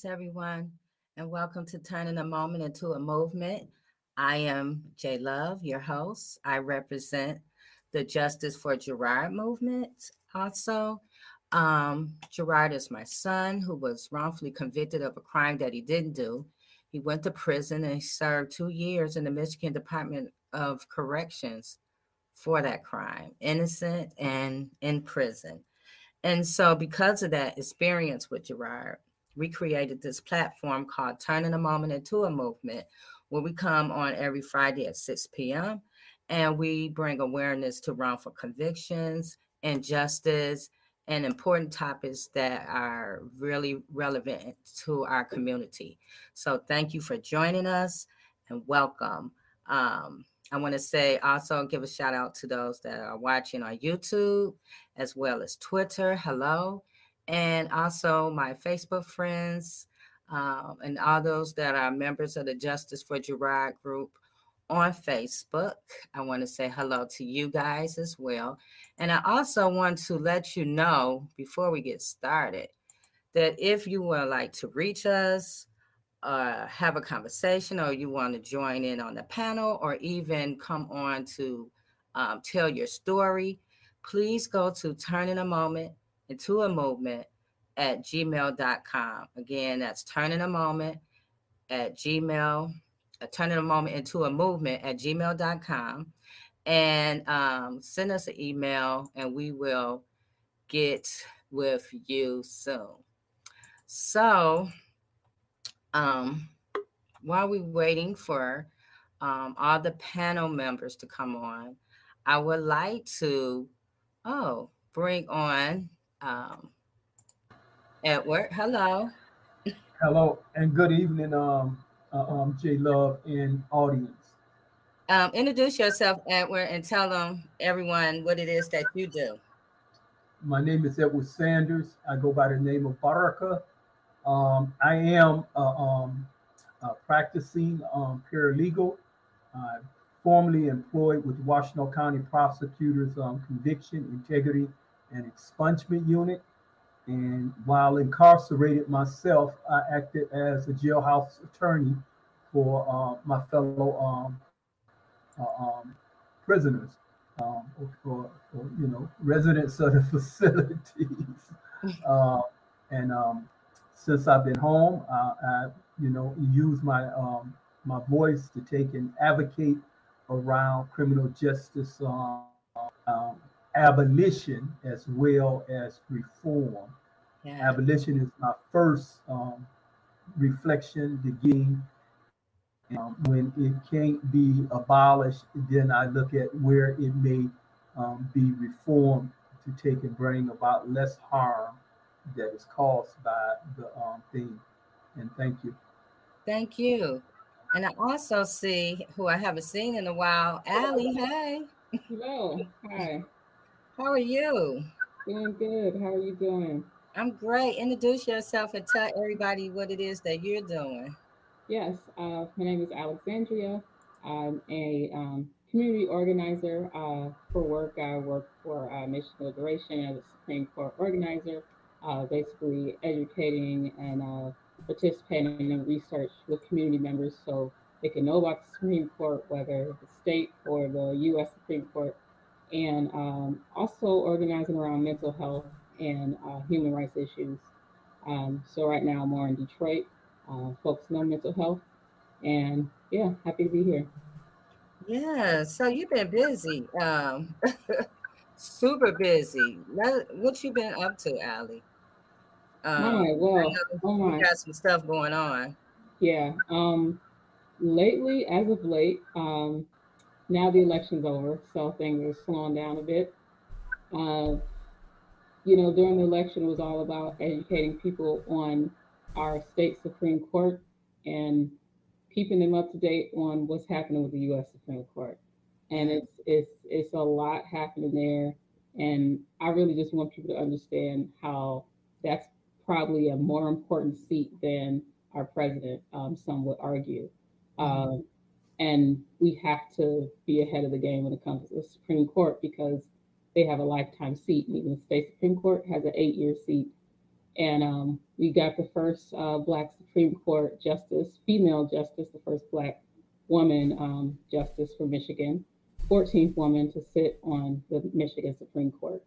Greetings, everyone, and welcome to Turning a Moment into a Movement. I am Jay Love, your host. I represent the Justice for Gerard movement. Also, um, Gerard is my son who was wrongfully convicted of a crime that he didn't do. He went to prison and served two years in the Michigan Department of Corrections for that crime, innocent and in prison. And so, because of that experience with Gerard, we created this platform called Turning a Moment into a Movement, where we come on every Friday at 6 p.m. and we bring awareness to wrongful convictions, injustice, and important topics that are really relevant to our community. So, thank you for joining us and welcome. Um, I want to say also give a shout out to those that are watching on YouTube as well as Twitter. Hello and also my Facebook friends, um, and all those that are members of the Justice for Gerard group on Facebook. I want to say hello to you guys as well. And I also want to let you know before we get started that if you would like to reach us, uh, have a conversation, or you want to join in on the panel, or even come on to um, tell your story, please go to Turning a Moment into a movement at gmail.com. Again, that's turning a moment at gmail, uh, turning a moment into a movement at gmail.com. And um, send us an email and we will get with you soon. So, um, while we're waiting for um, all the panel members to come on, I would like to, oh, bring on um, Edward. Hello. Hello and good evening, um, uh, um, J Love and audience. Um, introduce yourself, Edward, and tell them everyone what it is that you do. My name is Edward Sanders. I go by the name of Baraka. Um, I am a, um, a practicing um, paralegal, uh, formerly employed with Washtenaw County Prosecutors um, Conviction, Integrity, and Expungement Unit. And while incarcerated myself, I acted as a jailhouse attorney for uh, my fellow um, uh, um, prisoners, um, or, or, you know, residents of the facilities. uh, and um, since I've been home, uh, I, you know, use my um, my voice to take and advocate around criminal justice um, um, abolition as well as reform. Yeah. Abolition is my first um, reflection, beginning. Um, when it can't be abolished, then I look at where it may um, be reformed to take and bring about less harm that is caused by the um, thing. And thank you. Thank you. And I also see who I haven't seen in a while, Allie. Hey. Hello. Hi. How are you? Doing good. How are you doing? I'm great. Introduce yourself and tell everybody what it is that you're doing. Yes, uh, my name is Alexandria. I'm a um, community organizer uh, for work. I work for uh, Nation Liberation as a Supreme Court organizer, uh, basically educating and uh, participating in research with community members so they can know about the Supreme Court, whether the state or the U.S. Supreme Court, and um, also organizing around mental health and uh, human rights issues. Um, so right now I'm more in Detroit, uh, focusing on mental health, and yeah, happy to be here. Yeah, so you've been busy, um, super busy. What you been up to, Allie? Um, my, well, oh my. got some stuff going on. Yeah. Um, lately, as of late, um, now the election's over, so things are slowing down a bit. Uh, you know, during the election, it was all about educating people on our state Supreme Court and keeping them up to date on what's happening with the U.S. Supreme Court. And it's it's it's a lot happening there, and I really just want people to understand how that's probably a more important seat than our president. Um, some would argue, um, and we have to be ahead of the game when it comes to the Supreme Court because they have a lifetime seat. Even the state Supreme Court has an eight-year seat and um, we got the first uh, Black Supreme Court justice, female justice, the first Black woman um, justice for Michigan, 14th woman to sit on the Michigan Supreme Court.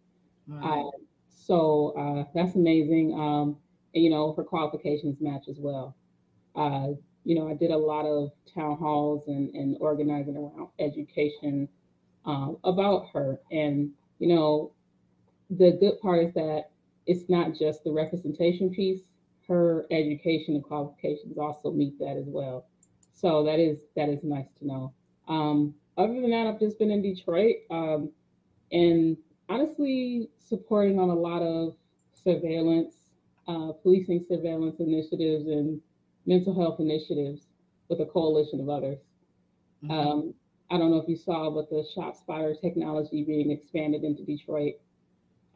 Uh, so uh, that's amazing. Um, and, you know, her qualifications match as well. You know, I did a lot of town halls and, and organizing around education um, about her. And, you know, the good part is that it's not just the representation piece. Her education and qualifications also meet that as well. So that is that is nice to know. Um, other than that, I've just been in Detroit um, and honestly supporting on a lot of surveillance, uh, policing surveillance initiatives and mental health initiatives with a coalition of others. Mm-hmm. Um, I don't know if you saw, but the ShotSpotter technology being expanded into Detroit.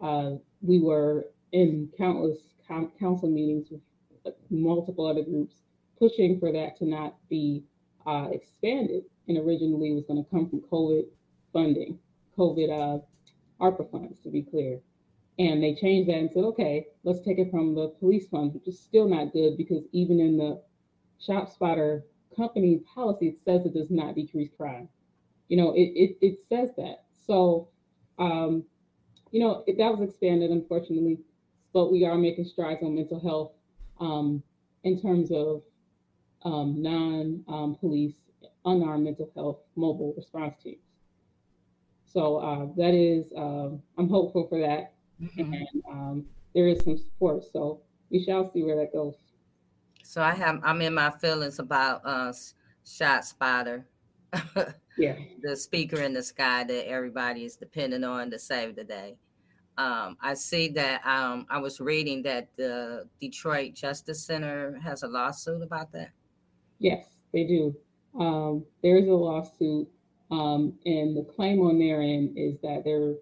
Uh, we were in countless council meetings with multiple other groups pushing for that to not be uh, expanded. And originally it was going to come from COVID funding, COVID uh, ARPA funds, to be clear. And they changed that and said, okay, let's take it from the police fund, which is still not good because even in the ShotSpotter company policy, it says it does not decrease crime. You know, it, it, it says that. So, um, you know, it, that was expanded, unfortunately but we are making strides on mental health um, in terms of um, non-police um, unarmed mental health mobile response teams. So uh, that is, uh, I'm hopeful for that, mm-hmm. and um, there is some support. So we shall see where that goes. So I have, I'm in my feelings about uh, ShotSpotter. yeah, the speaker in the sky that everybody is depending on to save the day um, I see that um, I was reading that the Detroit Justice Center has a lawsuit about that. Yes, they do. Um, there is a lawsuit, um, and the claim on their end is that they're,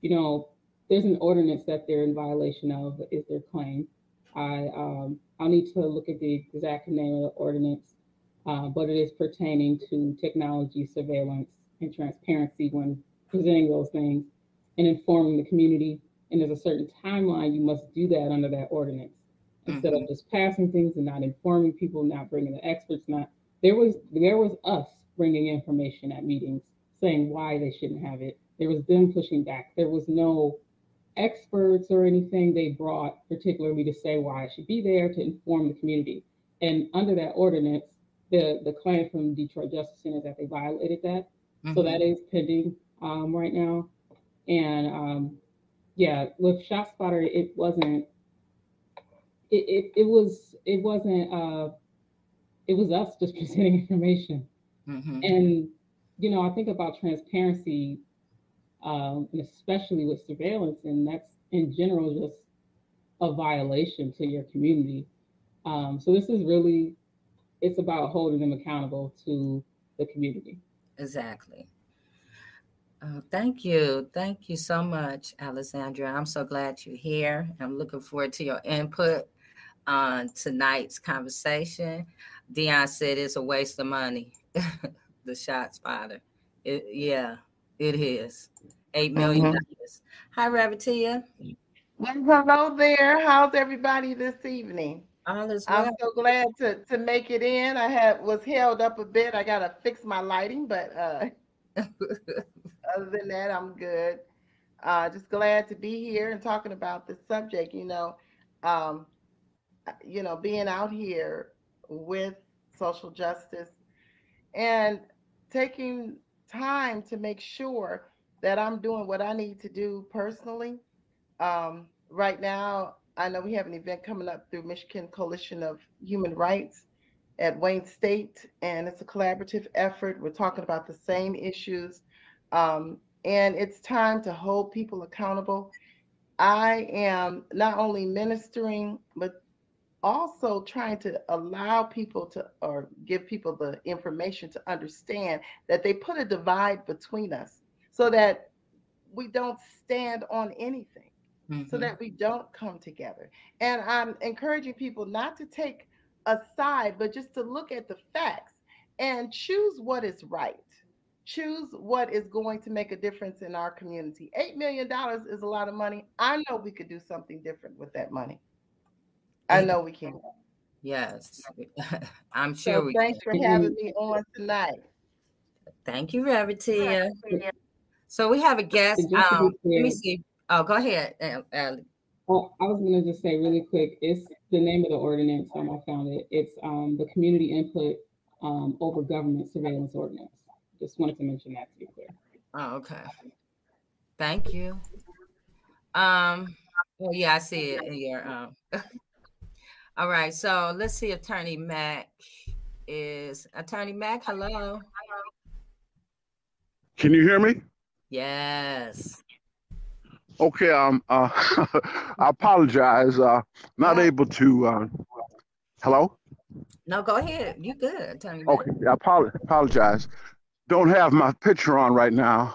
you know, there's an ordinance that they're in violation of. Is their claim? I um, I'll need to look at the exact name of the ordinance, uh, but it is pertaining to technology surveillance and transparency when presenting those things and informing the community. And there's a certain timeline you must do that under that ordinance instead mm-hmm. of just passing things and not informing people, not bringing the experts. Not there was there was us bringing information at meetings saying why they shouldn't have it. There was them pushing back. There was no experts or anything they brought particularly to say why it should be there to inform the community. And under that ordinance, the the claim from Detroit Justice Center that they violated that. Mm-hmm. So that is pending um, right now. And um, yeah, with ShotSpotter, it wasn't. It, it, it was it wasn't uh it was us just presenting information mm-hmm. and you know i think about transparency um, and especially with surveillance and that's in general just a violation to your community um, so this is really it's about holding them accountable to the community exactly Oh, thank you. Thank you so much, Alessandra. I'm so glad you're here. I'm looking forward to your input on tonight's conversation. Dion said it's a waste of money, the ShotSpotter. It, yeah, it is. $8 million. Mm-hmm. Hi, Rabatia. Well, hello there. How's everybody this evening? All is well. I'm so glad to, to make it in. I had was held up a bit. I gotta fix my lighting, but uh other than that, I'm good. Uh, just glad to be here and talking about this subject. You know, um, you know, being out here with social justice and taking time to make sure that I'm doing what I need to do personally. Um, right now, I know we have an event coming up through Michigan Coalition of Human Rights at Wayne State, and it's a collaborative effort. We're talking about the same issues um, and it's time to hold people accountable. I am not only ministering, but also trying to allow people to or give people the information to understand that they put a divide between us so that we don't stand on anything so Mhm. that we don't come together. And i'm encouraging people not to take a side but just to look at the facts and choose what is right. Choose what is going to make a difference in our community. Eight million dollars is a lot of money. I know we could do something different with that money i know we can Yes, I'm sure so we. thanks for having me on tonight Thank you, Reverend Tia. So we have a guest. And just to be Um, let me see. Oh, go ahead, uh, Ally. Oh, I was gonna just say really quick, it's the name of the ordinance, um, I found it, it's, um, the community input, um, over government surveillance ordinance. Just wanted to mention that to be clear. Oh, okay. Thank you. Um, oh yeah, I see it in your um. All right, so let's see. Attorney Mack is Attorney Mack. Hello. Can you hear me? Yes. Okay, um, uh, I apologize. Uh, not Yeah. able to. Uh, hello. No, go ahead. You good, Attorney Mack. Okay, I apo- apologize. Don't have my picture on right now.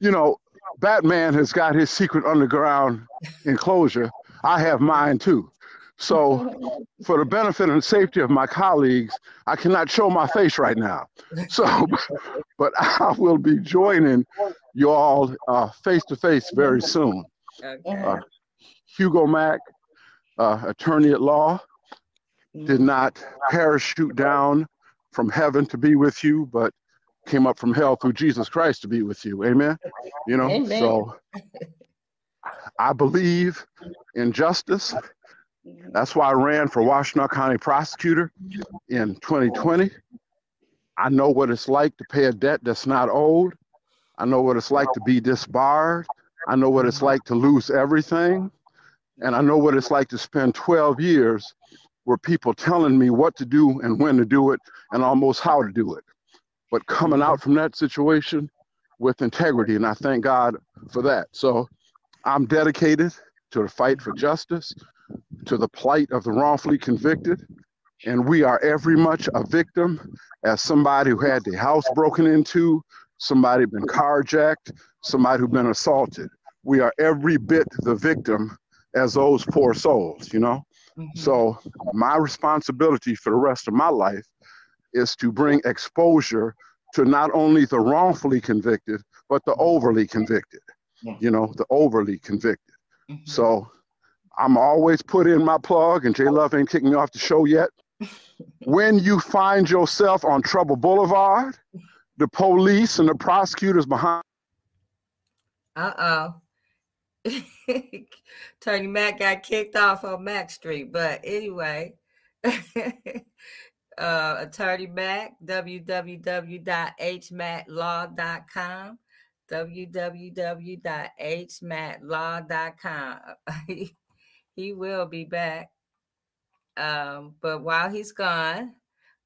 You know, Batman has got his secret underground enclosure. I have mine too. So, for the benefit and safety of my colleagues, I cannot show my face right now. So, but I will be joining you all face to face very soon. Uh, Hugo Mack, uh, attorney at law, did not parachute down from heaven to be with you, but came up from hell through Jesus Christ to be with you. Amen. You know, Amen. so I believe in justice. That's why I ran for Washtenaw County prosecutor in 2020. I know what it's like to pay a debt that's not owed. I know what it's like to be disbarred. I know what it's like to lose everything. And I know what it's like to spend 12 years where people telling me what to do and when to do it and almost how to do it. But coming out from that situation with integrity, and I thank God for that. So I'm dedicated to the fight for justice, to the plight of the wrongfully convicted. And we are every much a victim as somebody who had their house broken into, somebody been carjacked, somebody who been assaulted. We are every bit the victim as those poor souls, you know? Mhm. So my responsibility for the rest of my life is to bring exposure to not only the wrongfully convicted, but the overly convicted. Yeah. You know, the overly convicted. Mhm. So I'm always put in my plug, and J Love ain't kicking me off the show yet. when you find yourself on Trouble Boulevard, the police and the prosecutors behind Uh oh. Attorney Mack got kicked off on Mack Street, but anyway, uh, Attorney Mack, www.hmatlaw.com, www.hmatlaw.com. he, will be back. Um, but while he's gone,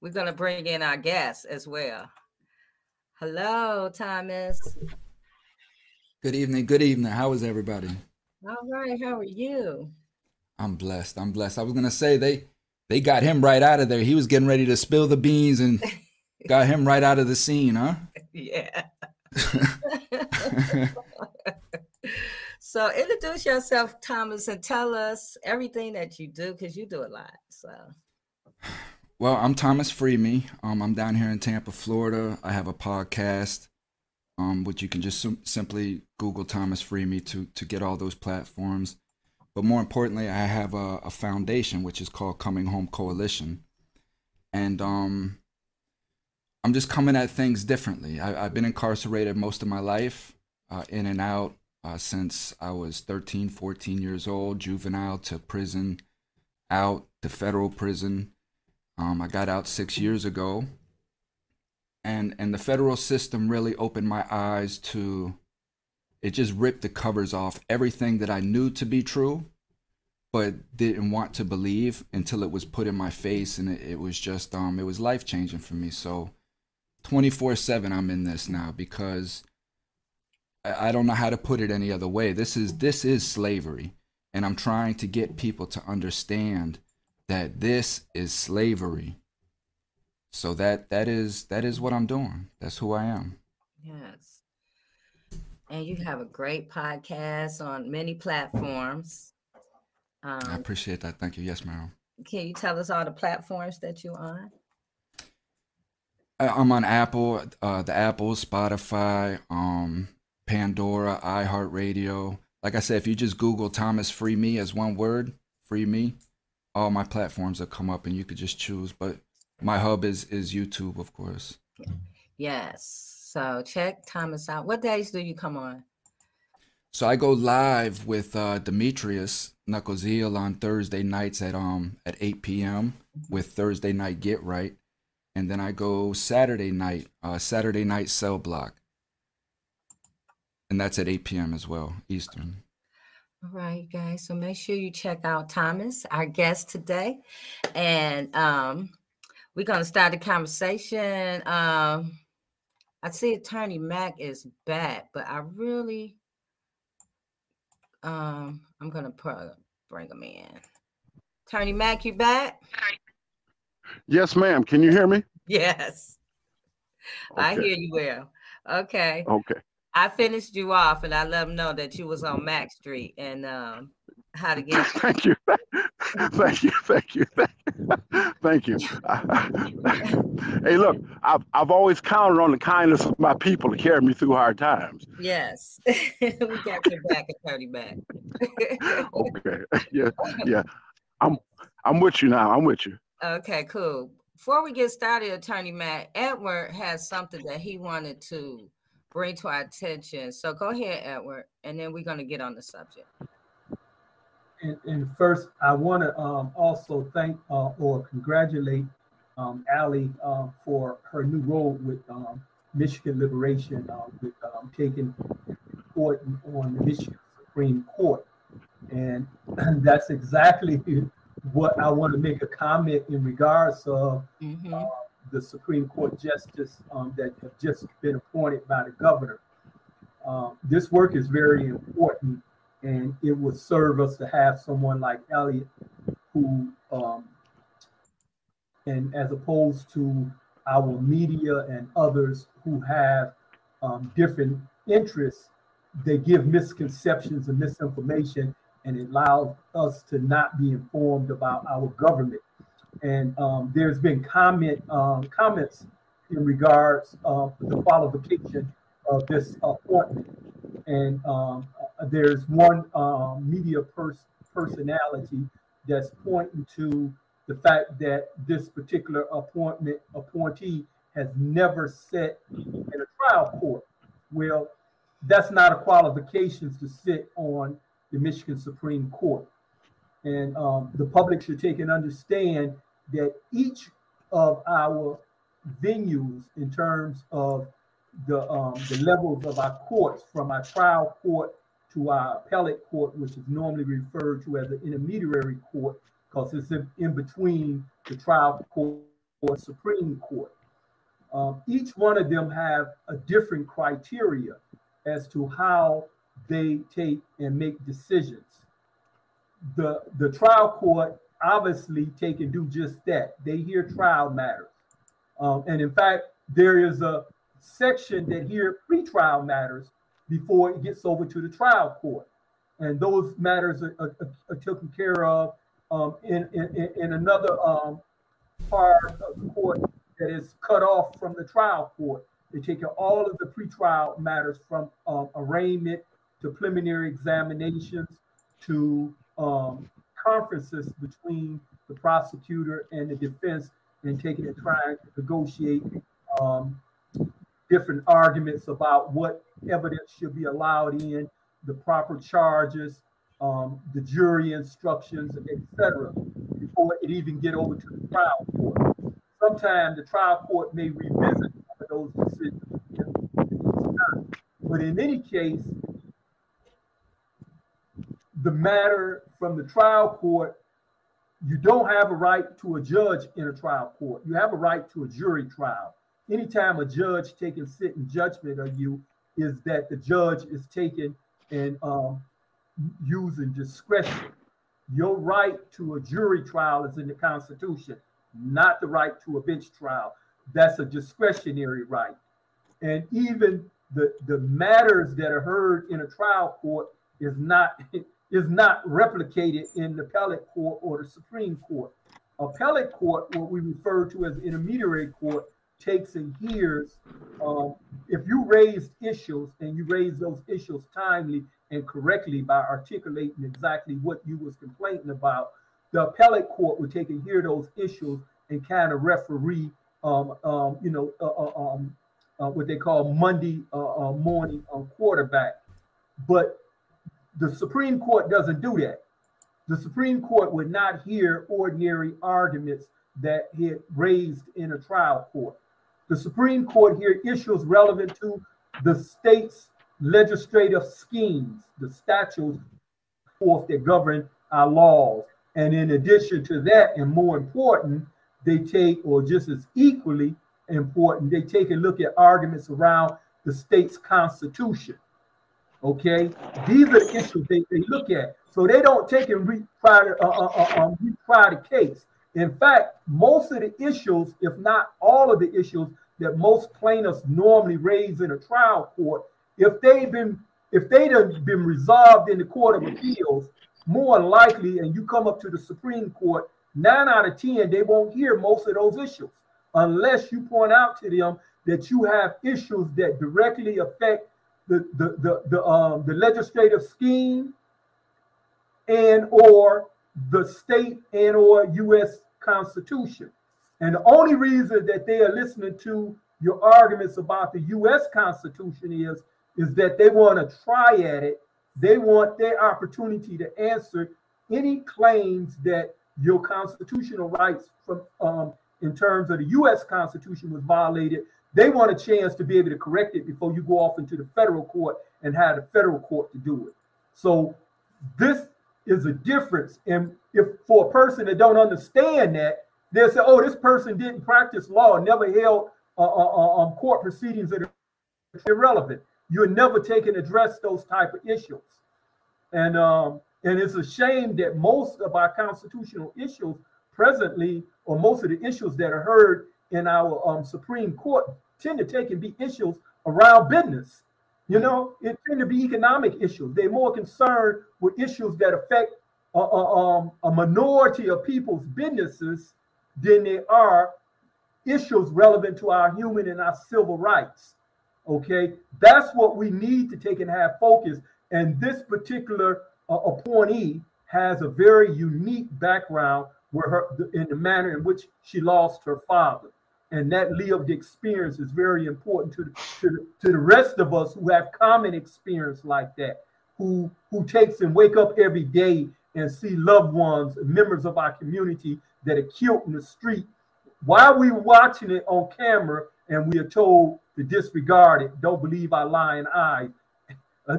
we're going to bring in our guests as well. Hello, Thomas. Good evening. Good evening. How is everybody? All right, how are you? I'm blessed. I'm blessed. I was gonna say they they got him right out of there. He was getting ready to spill the beans and got him right out of the scene, huh? Yeah. so introduce yourself, Thomas, and tell us everything that you do because you do a lot. So well, I'm Thomas Freemy. Um, I'm down here in Tampa, Florida. I have a podcast, um, which you can just sim- simply Google Thomas Freemy to to get all those platforms. But more importantly, I have a, a foundation which is called Coming Home Coalition, and um, I'm just coming at things differently. I, I've been incarcerated most of my life, uh, in and out uh, since I was 13, 14 years old, juvenile to prison, out to federal prison. Um, I got out six years ago, and and the federal system really opened my eyes to. It just ripped the covers off everything that I knew to be true, but didn't want to believe until it was put in my face, and it, it was just um it was life changing for me. So, twenty four seven, I'm in this now because I, I don't know how to put it any other way. This is this is slavery, and I'm trying to get people to understand that this is slavery. So that that is that is what I'm doing. That's who I am. Yes. And you have a great podcast on many platforms. I Um, appreciate that. Thank you. Yes, ma'am. can you tell us all the platforms that you're on? I- I'm on Apple, uh, the Apple, Spotify, um, Pandora, iHeartRadio. Like I said, if you just Google Thomas Free Me as one word, Free Me, all my platforms will come up, and you could just choose. But my hub is is YouTube, of course. Yes. So check Thomas out. What days do you come on? So I go live with uh, Demetrius Knucklezeal on Thursday nights at um at 8 p.m. with Thursday night Get Right, and then I go Saturday night, uh, Saturday night Cell Block, and that's at 8 p.m. as well Eastern. All right, guys. So make sure you check out Thomas, our guest today. And um, we're going to start the conversation. Um, I see Attorney Mack is back, but I really, um, I'm going to bring him in. Attorney Mack, you back? Yes, ma'am. Can you hear me? Yes, I hear you well. Okay. Okay. I finished you off and I let them know that you was on Mack Street and um, how to get Thank you. Thank you. Thank you. Thank you. hey, look, I've, I've always counted on the kindness of my people to carry me through hard times. Yes, we got your back, Attorney back. Okay. Yeah. Yeah. I'm I'm with you now. I'm with you. okay, cool. Before we get started, Attorney Mack, Edward has something that he wanted to bring to our attention. So go ahead, Edward, and then we're going to get on the subject. And, and first, I want to um, also thank uh, or congratulate um, Allie um, for her new role with um, Michigan Liberation, uh, with um, taking court on the Michigan Supreme Court. And that's exactly what I want to make a comment in regards of Mhm. The Supreme Court justice um, that have just been appointed by the governor. Uh, this work is very important, and it would serve us to have someone like Elliot, who, um, and as opposed to our media and others who have um, different interests, they give misconceptions and misinformation, and it allows us to not be informed about our government and um, there's been comment um, comments in regards of the qualification of this appointment. And um, uh, there's one um, media pers- personality that's pointing to the fact that this particular appointment appointee has never sat in a trial court. Well, that's not a qualification to sit on the Michigan Supreme Court. And um, the public should take and understand that each of our venues in terms of the um, the levels of our courts, from our trial court to our appellate court, which is normally referred to as an intermediary court, because it's in, in between the trial court or Supreme Court. Um, each one of them have a different criteria as to how they take and make decisions. The the trial court obviously take and do just that. They hear trial matters. Um, and in fact, there is a section that hear pretrial matters before it gets over to the trial court. And those matters are, are, are taken care of um, in, in, in another um, part of the court that is cut off from the trial court. They take all of the pretrial matters from um, arraignment to preliminary examinations to um, conferences between the prosecutor and the defense and taking and trying to negotiate um, different arguments about what evidence should be allowed in, the proper charges, um, the jury instructions, etc., before it even get over to the trial court. Sometimes the trial court may revisit those decisions, but in any case, the matter from the trial court, you don't have a right to a judge in a trial court. You have a right to a jury trial. Anytime a judge taking sit in judgment of you, is that the judge is taking and um, using discretion. Your right to a jury trial is in the Constitution, not the right to a bench trial. That's a discretionary right. And even the, the matters that are heard in a trial court is not is not replicated in the appellate court or the Supreme Court. Appellate court, what we refer to as intermediary court, takes and hears. Um, if you raise issues and you raise those issues timely and correctly by articulating exactly what you was complaining about, the appellate court would take and hear those issues and kind of referee, um, um, you know, uh, uh, um, uh, what they call Monday uh, uh, morning quarterback. But the Supreme Court doesn't do that. The Supreme Court would not hear ordinary arguments that it raised in a trial court. The Supreme Court hear issues relevant to the state's legislative schemes, the statutes forth that govern our laws. And in addition to that, and more important, they take, or just as equally important, they take a look at arguments around the state's constitution. Okay, these are the issues they, they look at. So they don't take and retry, uh, uh, uh, um, retry the case. In fact, most of the issues, if not all of the issues that most plaintiffs normally raise in a trial court, if they've been if they'd have been resolved in the court of appeals, more likely, and you come up to the Supreme Court, nine out of ten, they won't hear most of those issues unless you point out to them that you have issues that directly affect the the the, the um the legislative scheme and or the state and or U.S. Constitution. And the only reason that they are listening to your arguments about the U.S. Constitution is is that they want to try at it. They want their opportunity to answer any claims that your constitutional rights from um, in terms of the U.S. Constitution was violated. They want a chance to be able to correct it before you go off into the federal court and have the federal court to do it. So this is a difference. And if for a person that don't understand that, they'll say, "Oh, this person didn't practice law, never held uh, uh, uh, um, court proceedings that are irrelevant." You're never taking address those type of issues, and um, and it's a shame that most of our constitutional issues presently, or most of the issues that are heard in our um, Supreme Court, tend to take and be issues around business you know, it tend to be economic issues. They're more concerned with issues that affect a, a, um, a minority of people's businesses than they are issues relevant to our human and our civil rights. Okay, that's what we need to take and have focus. And this particular uh, appointee has a very unique background where her in the manner in which she lost her father and that lived experience is very important to, to, to the rest of us who have common experience like that who who takes and wake up every day and see loved ones members of our community that are killed in the street. While we watching it on camera and we are told to disregard it don't believe our lying eyes.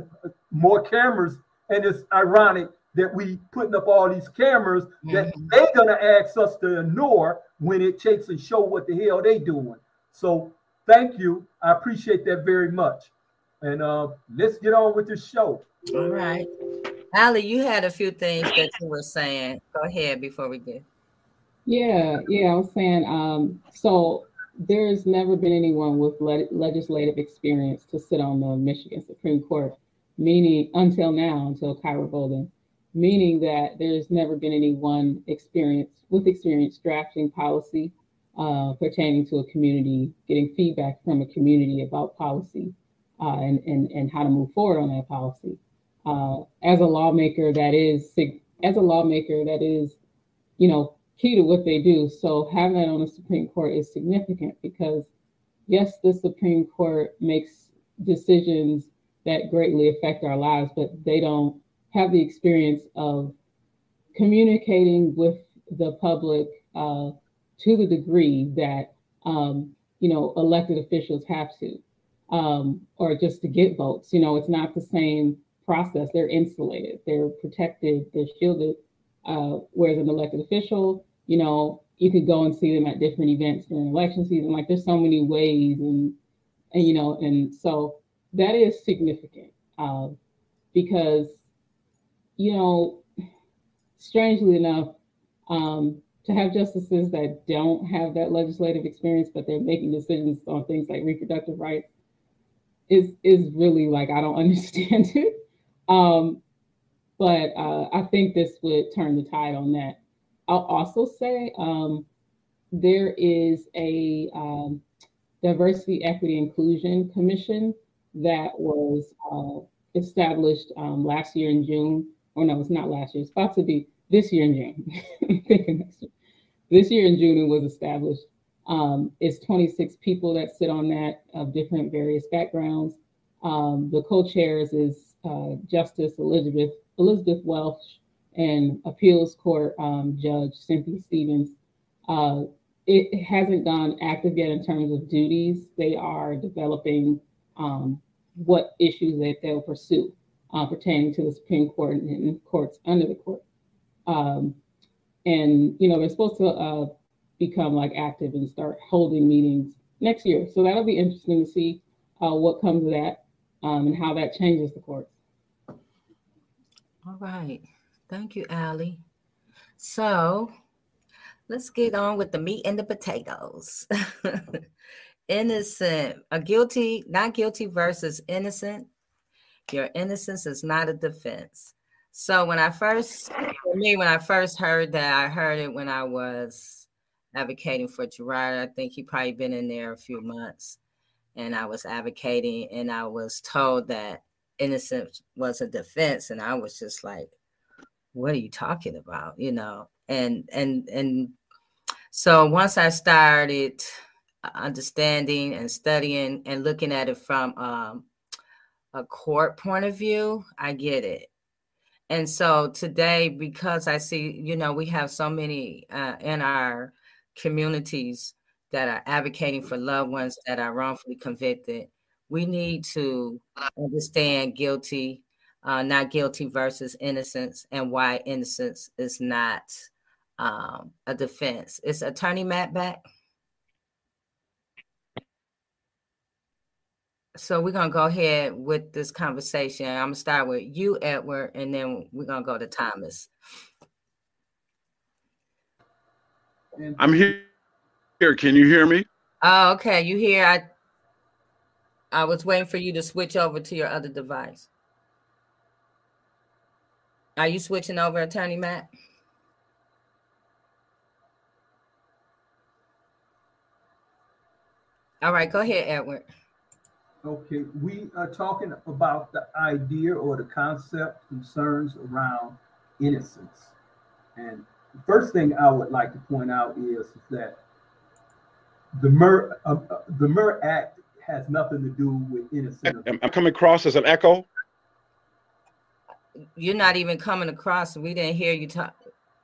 More cameras and it's ironic that we putting up all these cameras mm-hmm. that they're gonna ask us to ignore when it takes and show what the hell they doing. So thank you. I appreciate that very much. And uh, let's get on with the show. All right. Ali, you had a few things that you were saying. Go ahead before we get. Yeah, yeah, I was saying, um, so there's never been anyone with le- legislative experience to sit on the Michigan Supreme Court, meaning until now, until Kyra Bolden meaning that there's never been anyone experience with experience drafting policy uh, pertaining to a community, getting feedback from a community about policy uh, and, and, and how to move forward on that policy. Uh, as a lawmaker, that is as a lawmaker, that is, you know, key to what they do. So having that on the Supreme Court is significant because yes, the Supreme Court makes decisions that greatly affect our lives, but they don't have the experience of communicating with the public uh, to the degree that um, you know elected officials have to, um, or just to get votes. You know, it's not the same process. They're insulated, they're protected, they're shielded. Uh, whereas an elected official, you know, you could go and see them at different events during election season. Like there's so many ways, and and you know, and so that is significant uh, because, you know, strangely enough, um, to have justices that don't have that legislative experience, but they're making decisions on things like reproductive rights is is really like I don't understand it. Um, but uh, I think this would turn the tide on that. I'll also say um, there is a um, diversity, equity, inclusion commission that was uh, established um, last year in June. Or no, it's not last year. It's about to be this year in June. thinking next year. This year in June it was established. Um, it's 26 people that sit on that of different various backgrounds. Um, the co-chairs is uh, Justice Elizabeth Elizabeth Welch and Appeals Court um, Judge Cynthia Stephens. Uh, it hasn't gone active yet in terms of duties. They are developing um, what issues that they'll pursue uh, pertaining to the Supreme Court and courts under the court. Um, and you know they're supposed to uh, become like active and start holding meetings next year. So that'll be interesting to see uh, what comes of that um, and how that changes the courts. All right. Thank you, Allie. So let's get on with the meat and the potatoes. innocent, a guilty, not guilty versus innocent. Your innocence is not a defense. So when I first, for me, when I first heard that, I heard it when I was advocating for Gerard. I think he probably been in there a few months, and I was advocating, and I was told that innocence was a defense, and I was just like, "What are you talking about?" You know, and and and so once I started understanding and studying and looking at it from um, a court point of view, I get it. And so today, because I see, you know, we have so many uh, in our communities that are advocating for loved ones that are wrongfully convicted, we need to understand guilty, uh, not guilty versus innocence, and why innocence is not um, a defense. Is Attorney Mack back? So we're gonna go ahead with this conversation. I'm gonna start with you, Edward, and then we're gonna go to Thomas. I'm here. Here, can you hear me? Oh, okay. You hear? I I was waiting for you to switch over to your other device. Are you switching over, Attorney Mack? All right, go ahead, Edward. Okay, we are talking about the idea or the concept concerns around innocence. And the first thing I would like to point out is, is that the Murr uh, uh, the Murr Act has nothing to do with innocent. I'm coming across as an echo. You're not even coming across. We didn't hear you talk,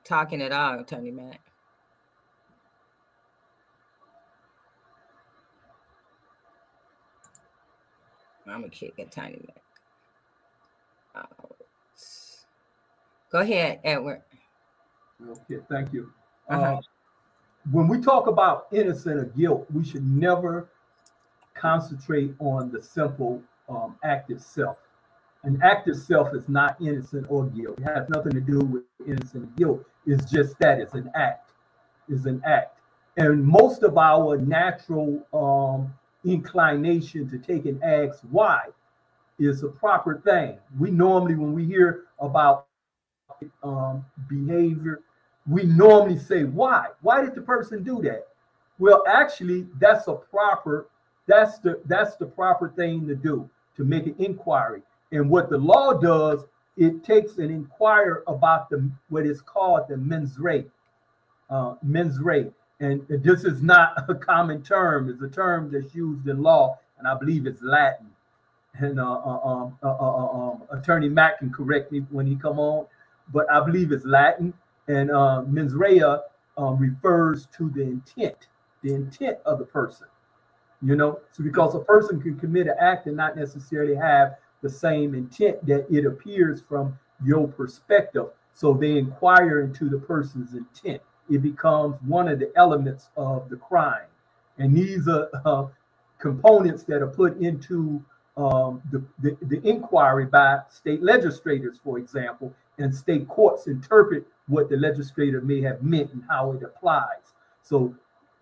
talking at all, Attorney Mack. I'm gonna kick a tiny bit. Go ahead, Edward. Okay, thank you. Uh-huh. Uh, when we talk about innocent or guilt, we should never concentrate on the simple um, active self. An active self is not innocent or guilt. It has nothing to do with innocent or guilt. It's just that it's an act. It's an act. And most of our natural um, inclination to take and ask why is a proper thing. We normally, when we hear about um, behavior, we normally say, why? Why did the person do that? Well, actually, that's a proper, that's the that's the proper thing to do to make an inquiry. And what the law does, it takes an inquiry about the what is called the mens rea, uh, mens rea. And this is not a common term; it's a term that's used in law, and I believe it's Latin. And uh, uh, um, uh, uh, uh um, Attorney Mack can correct me when he come on, but I believe it's Latin. And uh, mens rea um, refers to the intent, the intent of the person. You know, so because a person can commit an act and not necessarily have the same intent that it appears from your perspective. So they inquire into the person's intent it becomes one of the elements of the crime. And these are uh, components that are put into um, the, the, the inquiry by state legislators, for example, and state courts interpret what the legislator may have meant and how it applies. So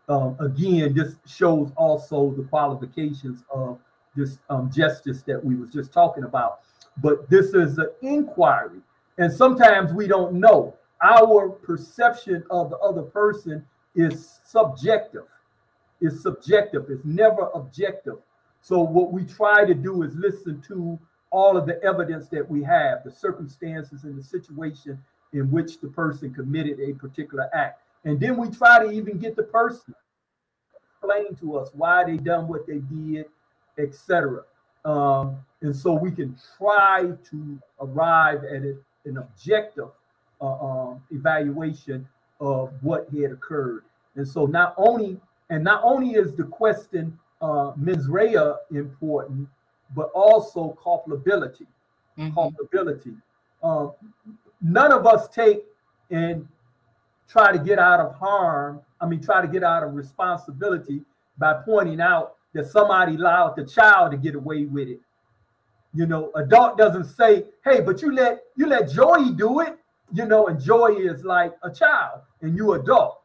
um, again, this shows also the qualifications of this um, justice that we was just talking about. But this is an inquiry, and sometimes we don't know. Our perception of the other person is subjective. It's subjective. It's never objective. So what we try to do is listen to all of the evidence that we have, the circumstances and the situation in which the person committed a particular act. And then we try to even get the person explain to us why they done what they did, etc. Um, and so we can try to arrive at an objective um, evaluation of what had occurred. And so not only and not only is the question uh, mens rea important, but also culpability. Mhm. Culpability. Uh, none of us take and try to get out of harm. I mean, try to get out of responsibility by pointing out that somebody allowed the child to get away with it. You know, adult doesn't say, "Hey, but you let you let Joey do it." You know, and Joey is like a child, and you adult.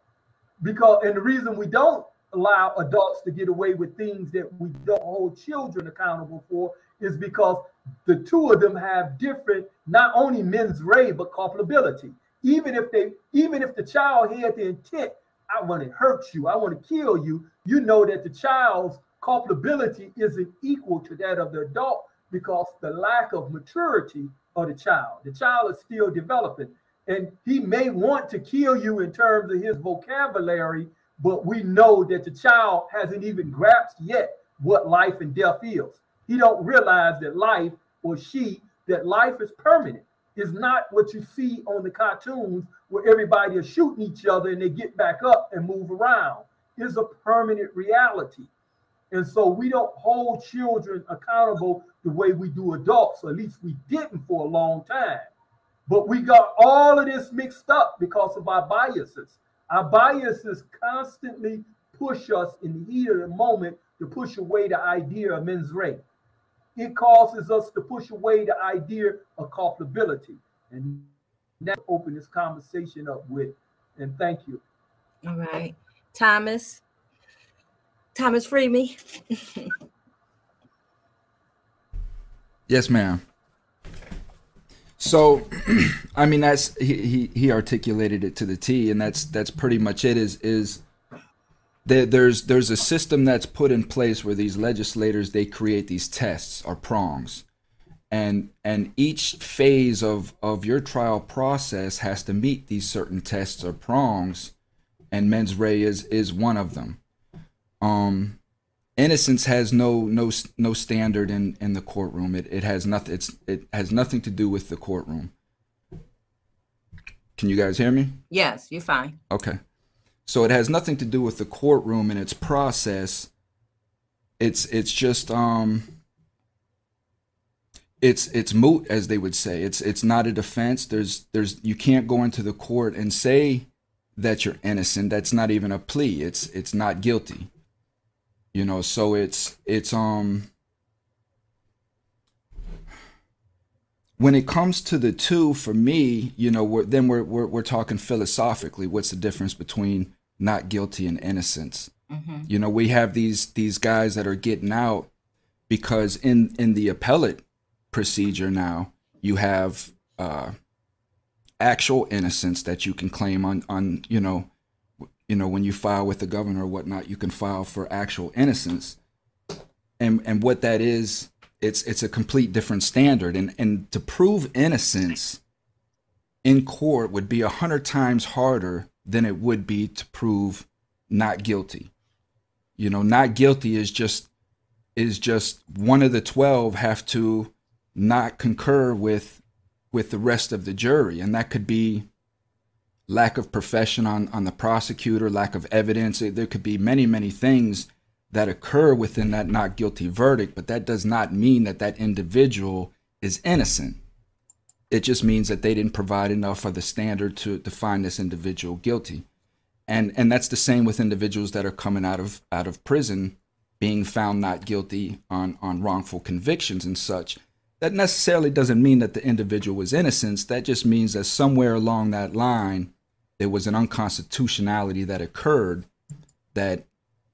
Because and the reason we don't allow adults to get away with things that we don't hold children accountable for is because the two of them have different not only mens rea but culpability. Even if they, even if the child had the intent, I want to hurt you, I want to kill you, you know that the child's culpability isn't equal to that of the adult because the lack of maturity of the child. The child is still developing. And he may want to kill you in terms of his vocabulary, but we know that the child hasn't even grasped yet what life and death is. He don't realize that life or she, that life is permanent. Is not what you see on the cartoons where everybody is shooting each other and they get back up and move around. Is a permanent reality. And so we don't hold children accountable the way we do adults, or at least we didn't for a long time. But we got all of this mixed up because of our biases. Our biases constantly push us in the heat of the moment to push away the idea of mens rea. It causes us to push away the idea of culpability. And that open this conversation up with. And thank you. All right. Thomas. Thomas Freemy. Yes, ma'am. So, I mean, that's he, he he articulated it to the T, and that's that's pretty much it. Is is there, there's there's a system that's put in place where these legislators they create these tests or prongs, and and each phase of of your trial process has to meet these certain tests or prongs, and mens rea is is one of them. Um, innocence has no no no standard in in the courtroom. It it has nothing. It's it has nothing to do with the courtroom. Can you guys hear me? Yes, you're fine. Okay. So it has nothing to do with the courtroom and its process. It's it's just um it's it's moot as they would say. It's it's not a defense. There's there's you can't go into the court and say that you're innocent. That's not even a plea. It's it's not guilty. You know, so it's it's um when it comes to the two for me you know we're, then we're, we're we're talking philosophically what's the difference between not guilty and innocence? Hmm you know we have these these guys that are getting out because in in the appellate procedure now you have uh actual innocence that you can claim on on you know you know when you file with the governor or whatnot you can file for actual innocence. And and what that is it's it's a complete different standard. And and to prove innocence in court would be a hundred times harder than it would be to prove not guilty. You know not guilty is just is just one of the 12 have to not concur with with the rest of the jury. And that could be lack of profession on on the prosecutor lack of evidence there could be many many things that occur within that not guilty verdict but that does not mean that that individual is innocent it just means that they didn't provide enough of the standard to, to find this individual guilty and and that's the same with individuals that are coming out of out of prison being found not guilty on, on wrongful convictions and such. That necessarily doesn't mean that the individual was innocent. That just means that somewhere along that line, there was an unconstitutionality that occurred that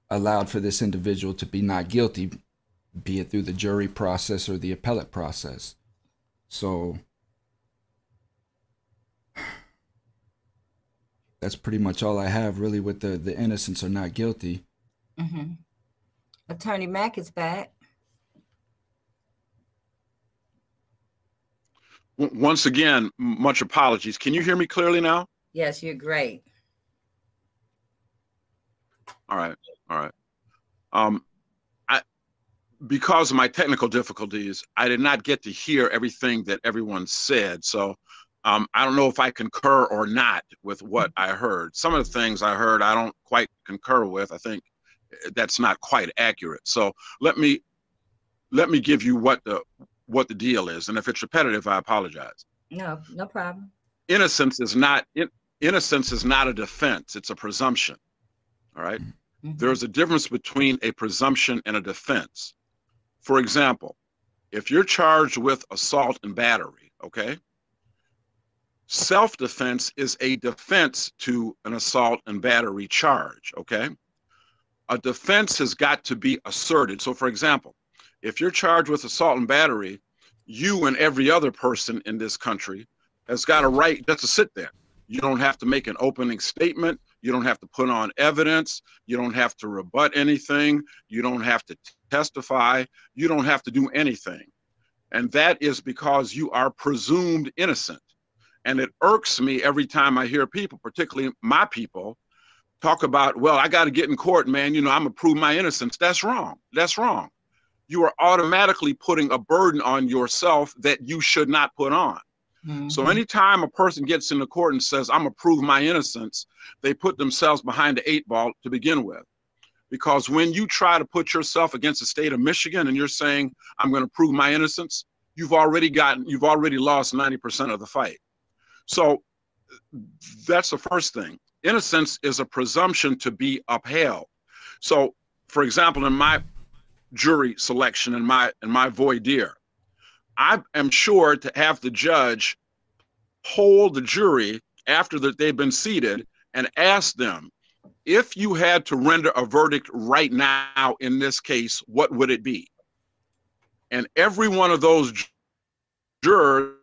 allowed for this individual to be not guilty, be it through the jury process or the appellate process. So that's pretty much all I have really with the the innocence or not guilty. Mm-hmm. Attorney Mack is back. Once again, much apologies. Can you hear me clearly now? Yes, you're great. All right. All right. Um, I, because of my technical difficulties, I did not get to hear everything that everyone said. So um, I don't know if I concur or not with what I heard. Some of the things I heard, I don't quite concur with. I think eh, that's not quite accurate. So let me let me give you what the what the deal is, and if it's repetitive, I apologize. No, no problem. Innocence is not in, innocence is not a defense; it's a presumption. All right? Mhm. There's a difference between a presumption and a defense. For example, if you're charged with assault and battery, okay? Self defense is a defense to an assault and battery charge, okay? A defense has got to be asserted. So, for example, if you're charged with assault and battery, you and every other person in this country has got a right just to sit there. You don't have to make an opening statement. You don't have to put on evidence. You don't have to rebut anything. You don't have to testify. You don't have to do anything. And that is because you are presumed innocent. And it irks me every time I hear people, particularly my people, talk about, well, I got to get in court, man. You know, I'm going to prove my innocence. That's wrong. That's wrong. You are automatically putting a burden on yourself that you should not put on. So Mhm. anytime a person gets into court and says, I'm gonna prove my innocence, they put themselves behind the eight ball to begin with. Because when you try to put yourself against the state of Michigan and you're saying, I'm gonna prove my innocence, you've already gotten, you've already lost 90% of the fight. So that's the first thing. Innocence is a presumption to be upheld. So, for example, in my jury selection in my in my voir dire, I am sure to have the judge hold the jury after that they've been seated and ask them if you had to render a verdict right now in this case what would it be? And every one of those jurors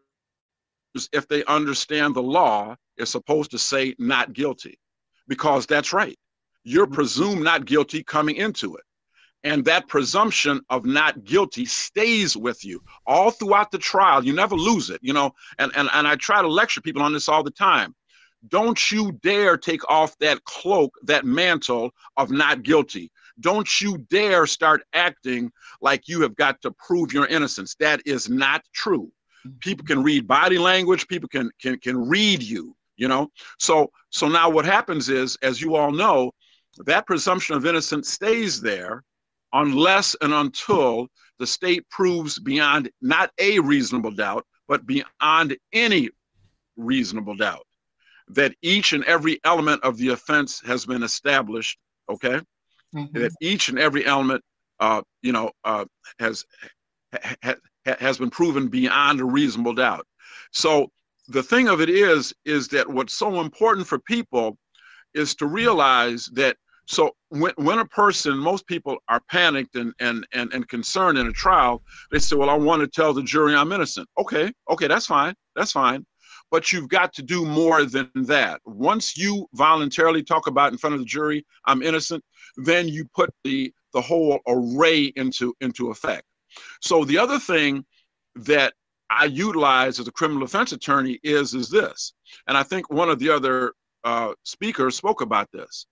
if they understand the law is supposed to say not guilty because that's right. You're mm-hmm. presumed not guilty coming into it and that presumption of not guilty stays with you all throughout the trial. You never lose it you know? And, and and i try to lecture people on this all the time. Don't you dare take off that cloak that mantle of not guilty. Don't you dare start acting like you have got to prove your innocence. That is not true. Mm-hmm. People can read body language. People can can can read you you know? So so now what happens is as you all know that presumption of innocence stays there unless and until the state proves beyond not a reasonable doubt, but beyond any reasonable doubt that each and every element of the offense has been established. Okay, Mhm. that each and every element, uh, you know, uh, has ha, ha, has been proven beyond a reasonable doubt. So the thing of it is, is that what's so important for people is to realize that so when, when a person, most people are panicked and, and, and, and concerned in a trial, they say, well, I want to tell the jury I'm innocent. Okay, okay, that's fine, that's fine. But you've got to do more than that. Once you voluntarily talk about in front of the jury, I'm innocent, then you put the, the whole array into, into effect. So the other thing that I utilize as a criminal defense attorney is, is this, and I think one of the other uh, speakers spoke about this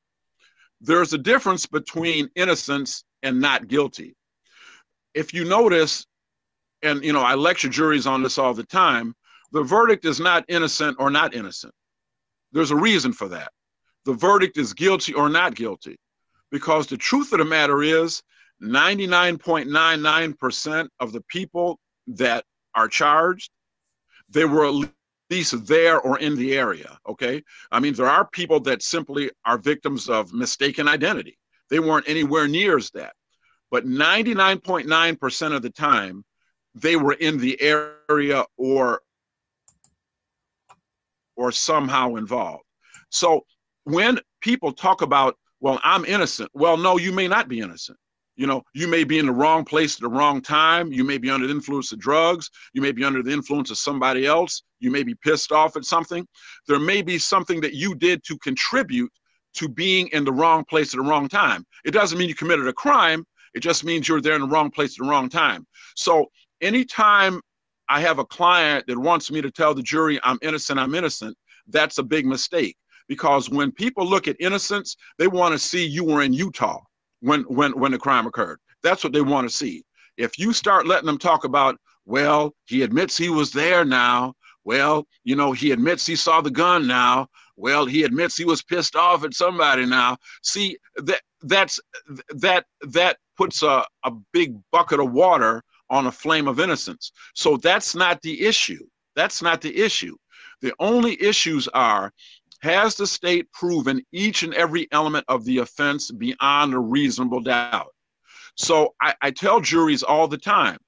there's a difference between innocence and not guilty. If you notice, and you know, I lecture juries on this all the time, the verdict is not innocent or not innocent. There's a reason for that. The verdict is guilty or not guilty. Because the truth of the matter is, 99.99% of the people that are charged, they were least there or in the area. Okay. I mean, there are people that simply are victims of mistaken identity. They weren't anywhere near as that. but 99.9% of the time, they were in the area or or somehow involved. So when people talk about, well, I'm innocent, well, no, you may not be innocent. You know, you may be in the wrong place at the wrong time. You may be under the influence of drugs. You may be under the influence of somebody else. You may be pissed off at something. There may be something that you did to contribute to being in the wrong place at the wrong time. It doesn't mean you committed a crime. It just means you're there in the wrong place at the wrong time. So anytime I have a client that wants me to tell the jury I'm innocent, I'm innocent, that's a big mistake. Because when people look at innocence, they want to see you were in Utah when when when the crime occurred. That's what they want to see. If you start letting them talk about, well, he admits he was there now. Well, you know, he admits he saw the gun now. Well, he admits he was pissed off at somebody now. See, that that's that that puts a, a big bucket of water on a flame of innocence. So that's not the issue. That's not the issue. The only issues are has the state proven each and every element of the offense beyond a reasonable doubt? So I, I, tell juries all the time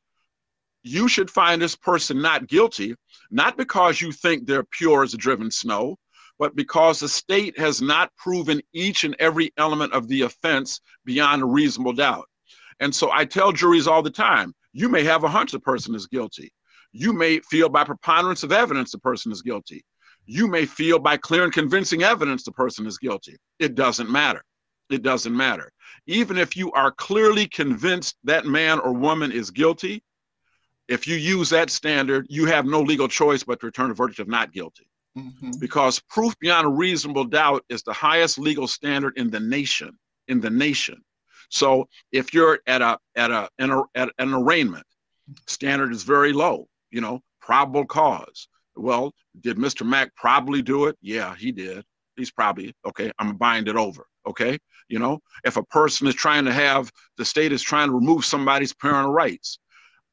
you should find this person not guilty, not because you think they're pure as a driven snow, but because the state has not proven each and every element of the offense beyond a reasonable doubt. And so I tell juries all the time you may have a hunch the person is guilty. You may feel by preponderance of evidence the person is guilty. You may feel by clear and convincing evidence the person is guilty. It doesn't matter. It doesn't matter. Even if you are clearly convinced that man or woman is guilty, if you use that standard, you have no legal choice but to return a verdict of not guilty. Mm-hmm. Because proof beyond a reasonable doubt is the highest legal standard in the nation. In the nation. So if you're at a at a an, at an arraignment, standard is very low. You know, probable cause. Well, did Mr. Mack probably do it? Yeah, he did. He's probably okay. I'm buying it over. Okay. You know, if a person is trying to have the state is trying to remove somebody's parental rights,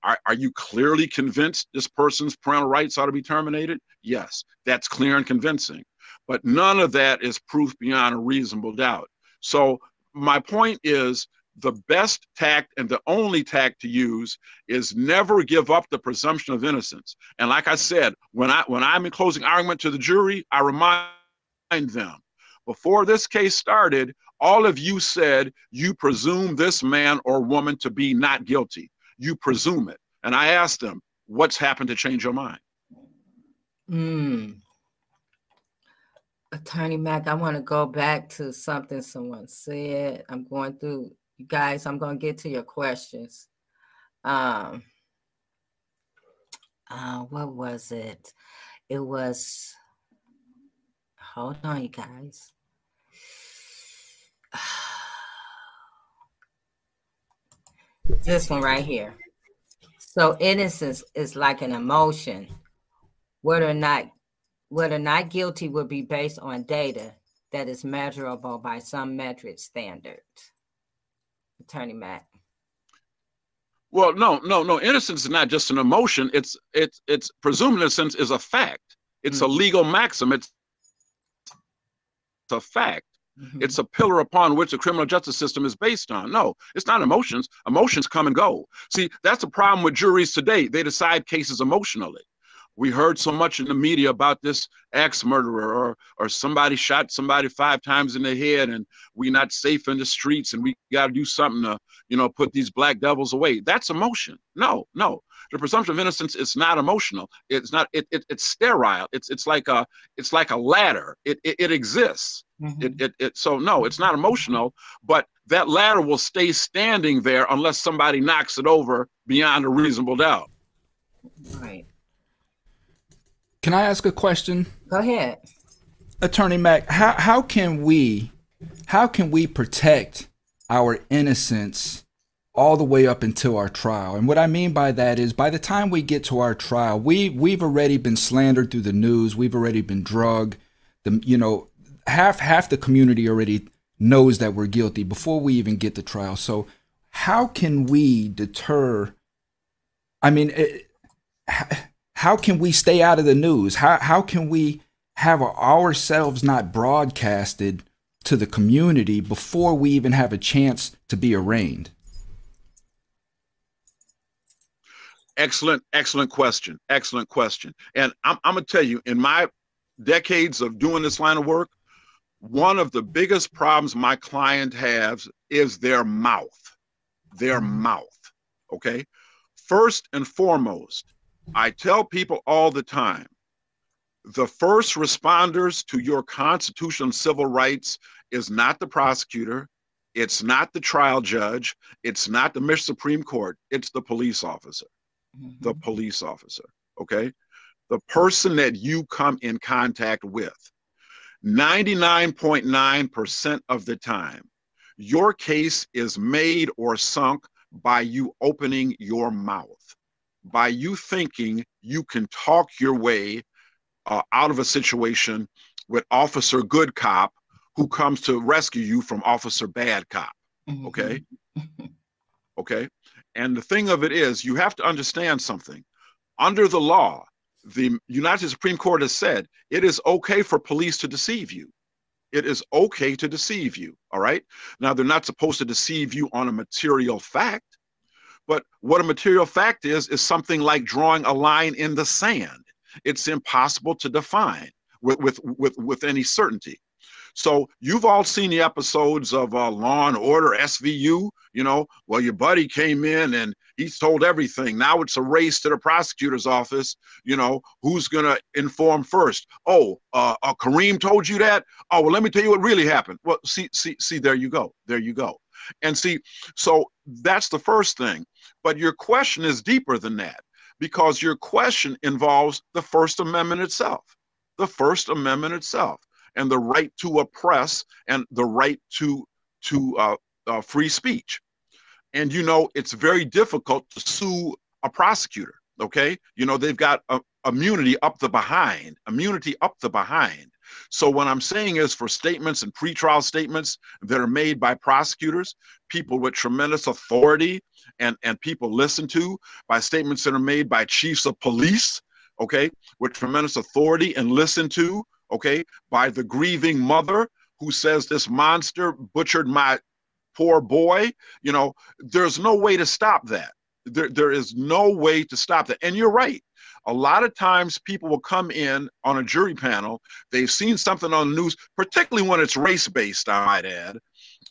are, are you clearly convinced this person's parental rights ought to be terminated? Yes, that's clear and convincing. But none of that is proof beyond a reasonable doubt. So my point is the best tact and the only tact to use is never give up the presumption of innocence. And like I said, when I when I'm in closing argument to the jury, I remind them before this case started, all of you said you presume this man or woman to be not guilty. You presume it. And I asked them, what's happened to change your mind? Hmm. Attorney Mack, I want to go back to something someone said. I'm going through you guys, I'm going to get to your questions. Um, uh, what was it? It was, hold on, you guys. This one right here. So innocence is like an emotion. Whether or not whether or not guilty would be based on data that is measurable by some metric standard. Attorney Mack? Well, no, no, no. Innocence is not just an emotion. It's it's it's presumed innocence is a fact. It's mm-hmm. a legal maxim. It's, it's a fact. Mm-hmm. It's a pillar upon which the criminal justice system is based on. No, it's not emotions. Emotions come and go. See, that's the problem with juries today. They decide cases emotionally we heard so much in the media about this ex murderer or or somebody shot somebody five times in the head and we're not safe in the streets and we got to do something to you know put these black devils away. That's emotion. No no. The presumption of innocence is not emotional. It's not it, it it's sterile. It's it's like a it's like a ladder. It it, it exists. Mm-hmm. it, it it so no it's not emotional but that ladder will stay standing there unless somebody knocks it over beyond a reasonable doubt. Right can I ask a question? Go ahead. Attorney Mack, how, how can we how can we protect our innocence all the way up until our trial? And what I mean by that is by the time we get to our trial, we we've already been slandered through the news, we've already been drugged. The you know, half half the community already knows that we're guilty before we even get to trial. So how can we deter I mean, it, how can we stay out of the news? How how can we have ourselves not broadcasted to the community before we even have a chance to be arraigned? excellent, excellent question. Excellent question. And I'm, I'm gonna tell you, in my decades of doing this line of work, one of the biggest problems my client has is their mouth. Their mm-hmm. mouth. Okay. First and foremost, I tell people all the time the first responders to your constitutional civil rights is not the prosecutor, it's not the trial judge, it's not the Michigan Supreme Court, it's the police officer. Mm-hmm. The police officer. Okay. The person that you come in contact with. 99.9% of the time, your case is made or sunk by you opening your mouth, by you thinking you can talk your way uh, out of a situation with Officer Good Cop who comes to rescue you from Officer Bad Cop. Mm-hmm. Okay. okay. And the thing of it is, you have to understand something. Under the law, the United Supreme Court has said it is okay for police to deceive you. It is okay to deceive you. All right. Now, they're not supposed to deceive you on a material fact, but what a material fact is, is something like drawing a line in the sand. It's impossible to define with, with, with, with any certainty. So you've all seen the episodes of uh, Law and Order SVU. You know, well, your buddy came in and he's told everything. Now it's a race to the prosecutor's office. You know, who's gonna inform first? Oh, uh, uh, Kareem told you that. Oh, well, let me tell you what really happened. Well, see, see, see. There you go. There you go. And see, so that's the first thing. But your question is deeper than that because your question involves the First Amendment itself. The First Amendment itself and the right to oppress and the right to to uh, uh, free speech. And you know, it's very difficult to sue a prosecutor. Okay, you know they've got a, immunity up the behind, immunity up the behind. So what I'm saying is for statements and pretrial statements that are made by prosecutors, people with tremendous authority and, and people listen to, by statements that are made by chiefs of police, okay, with tremendous authority and listen to, okay, by the grieving mother who says this monster butchered my poor boy. You know, there's no way to stop that. There, there is no way to stop that. And you're right. A lot of times people will come in on a jury panel, they've seen something on the news, particularly when it's race based, I might add,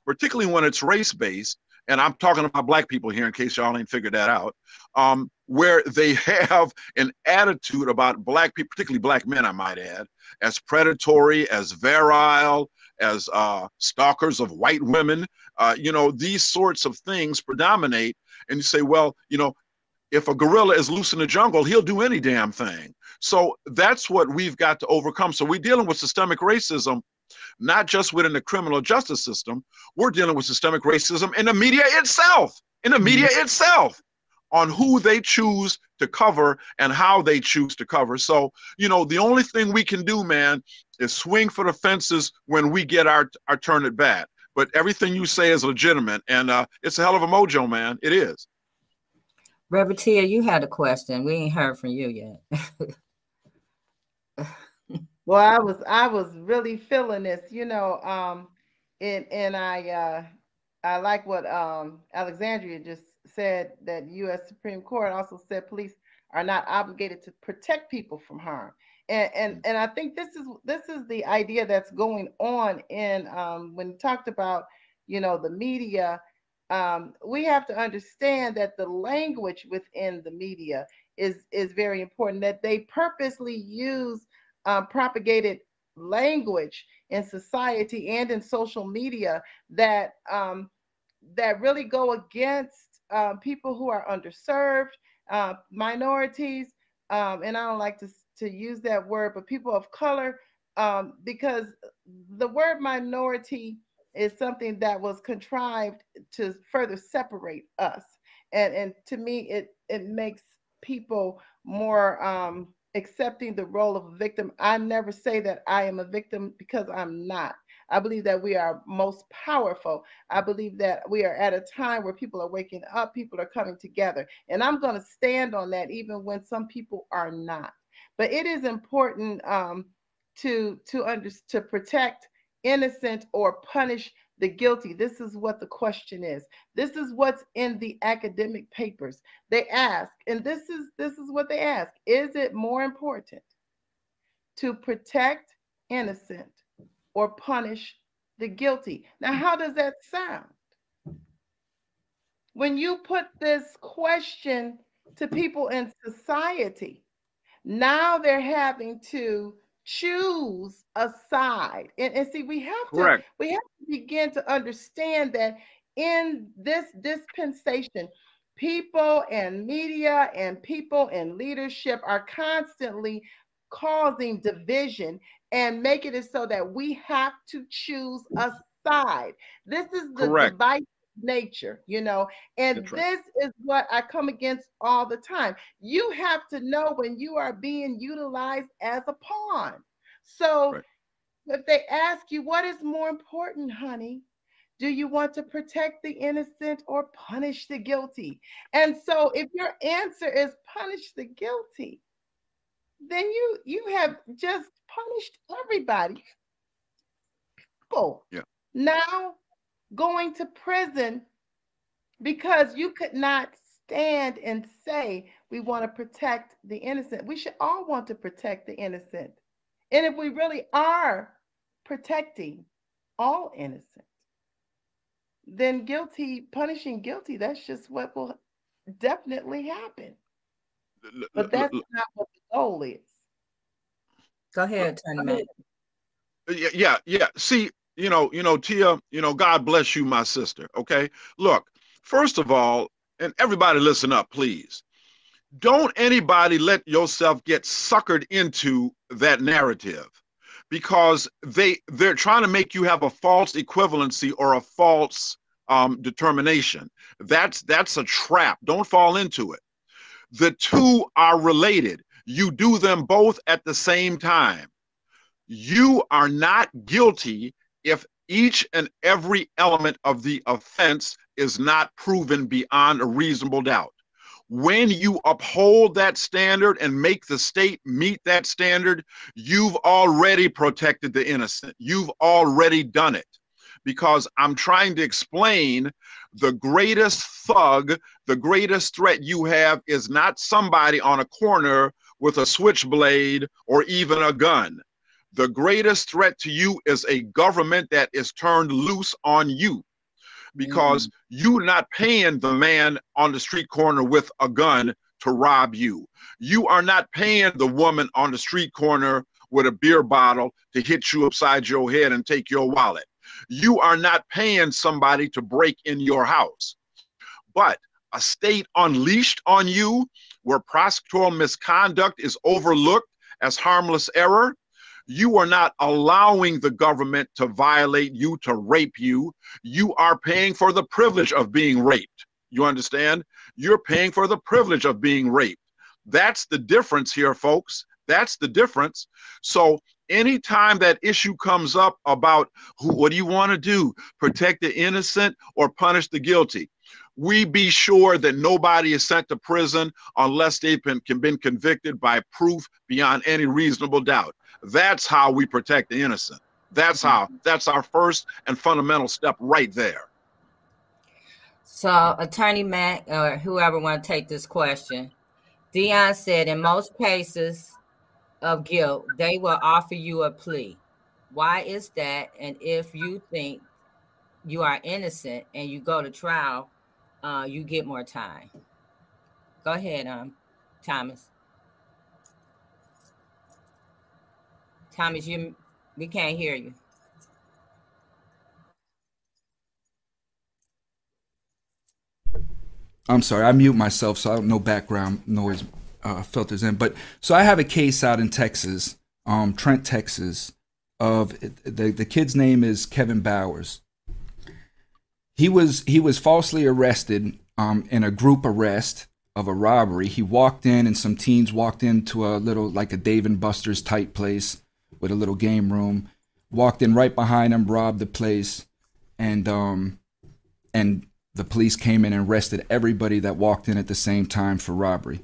particularly when it's race based. And I'm talking about black people here in case y'all ain't figured that out. Um, where they have an attitude about black people, particularly black men, I might add, as predatory, as virile, as uh, stalkers of white women. Uh, you know, these sorts of things predominate. And you say, well, you know, if a gorilla is loose in the jungle, he'll do any damn thing. So that's what we've got to overcome. So we're dealing with systemic racism, not just within the criminal justice system, we're dealing with systemic racism in the media itself, in the media mm-hmm. itself on who they choose to cover and how they choose to cover. So, you know, the only thing we can do, man, is swing for the fences when we get our, our turn at bat. But everything you say is legitimate, and uh, it's a hell of a mojo, man. It is. Reverend Tia, you had a question. We ain't heard from you yet. well, I was I was really feeling this, you know, um, and and I uh, I like what um, Alexandria just said that U.S. Supreme Court also said police are not obligated to protect people from harm. And, and and I think this is this is the idea that's going on in um, when talked about you know the media. Um, we have to understand that the language within the media is is very important. That they purposely use um, propagated language in society and in social media that um, that really go against um, people who are underserved, uh, minorities, um, and I don't like to, to use that word, but people of color, um, because the word minority is something that was contrived to further separate us. And, and to me, it, it makes people more um, accepting the role of a victim. I never say that I am a victim because I'm not. I believe that we are most powerful. I believe that we are at a time where people are waking up, people are coming together. And I'm going to stand on that even when some people are not. But it is important um, to to under, to protect innocent or punish the guilty. This is what the question is. This is what's in the academic papers. They ask, and this is this is what they ask: Is it more important to protect innocent or punish the guilty? Now, how does that sound? When you put this question to people in society, now they're having to choose a side. And, and see, we have Correct. to we have to begin to understand that in this dispensation, people and media and people in leadership are constantly causing division and making it so that we have to choose a side. This is the Correct. divisive nature, you know, and right. this is what I come against all the time. You have to know when you are being utilized as a pawn. So Right. if they ask you, what is more important, honey? Do you want to protect the innocent or punish the guilty? And so if your answer is punish the guilty, then you you have just punished everybody. People Yeah. now going to prison because you could not stand and say we want to protect the innocent. We should all want to protect the innocent. And if we really are protecting all innocent, then guilty, punishing guilty, that's just what will definitely happen. L- l- But that's not what the goal is. Go ahead, Attorney Mack. yeah, yeah, yeah. See, you know, you know, Tia, you know, God bless you, my sister. Okay. Look, first of all, and everybody listen up, please. Don't anybody let yourself get suckered into that narrative because they they're trying to make you have a false equivalency or a false um, determination. That's that's a trap. Don't fall into it. The two are related. You do them both at the same time you are not guilty if each and every element of the offense is not proven beyond a reasonable doubt. When you uphold that standard and make the state meet that standard, you've already protected the innocent. You've already done it. Because I'm trying to explain the greatest thug, the greatest threat you have is not somebody on a corner with a switchblade or even a gun the greatest threat to you is a government that is turned loose on you because mm. you're not paying the man on the street corner with a gun to rob you. You are not paying the woman on the street corner with a beer bottle to hit you upside your head and take your wallet. You are not paying somebody to break in your house. But a state unleashed on you where prosecutorial misconduct is overlooked as harmless error, you are not allowing the government to violate you, to rape you. You are paying for the privilege of being raped. You understand? You're paying for the privilege of being raped. That's the difference here, folks. That's the difference. So, anytime that issue comes up about who, what do you want to do? Protect the innocent or punish the guilty? We be sure that nobody is sent to prison unless they've been, been convicted by proof beyond any reasonable doubt. That's how we protect the innocent. That's how. That's our first and fundamental step right there. So, Attorney Mack, or whoever want to take this question, Dion said in most cases of guilt, they will offer you a plea. Why is that? And if you think you are innocent and you go to trial, uh, you get more time. Go ahead, um, Thomas. Thomas, you we can't hear you. I'm sorry, I mute myself so I don't no background noise uh, filters in. But so I have a case out in Texas, um, Trent, Texas, of the the kid's name is Kevin Bowers. He was he was falsely arrested um, in a group arrest of a robbery. He walked in, and some teens walked into a little like a Dave and Buster's type place with a little game room. Walked in right behind him, robbed the place, and um, and the police came in and arrested everybody that walked in at the same time for robbery.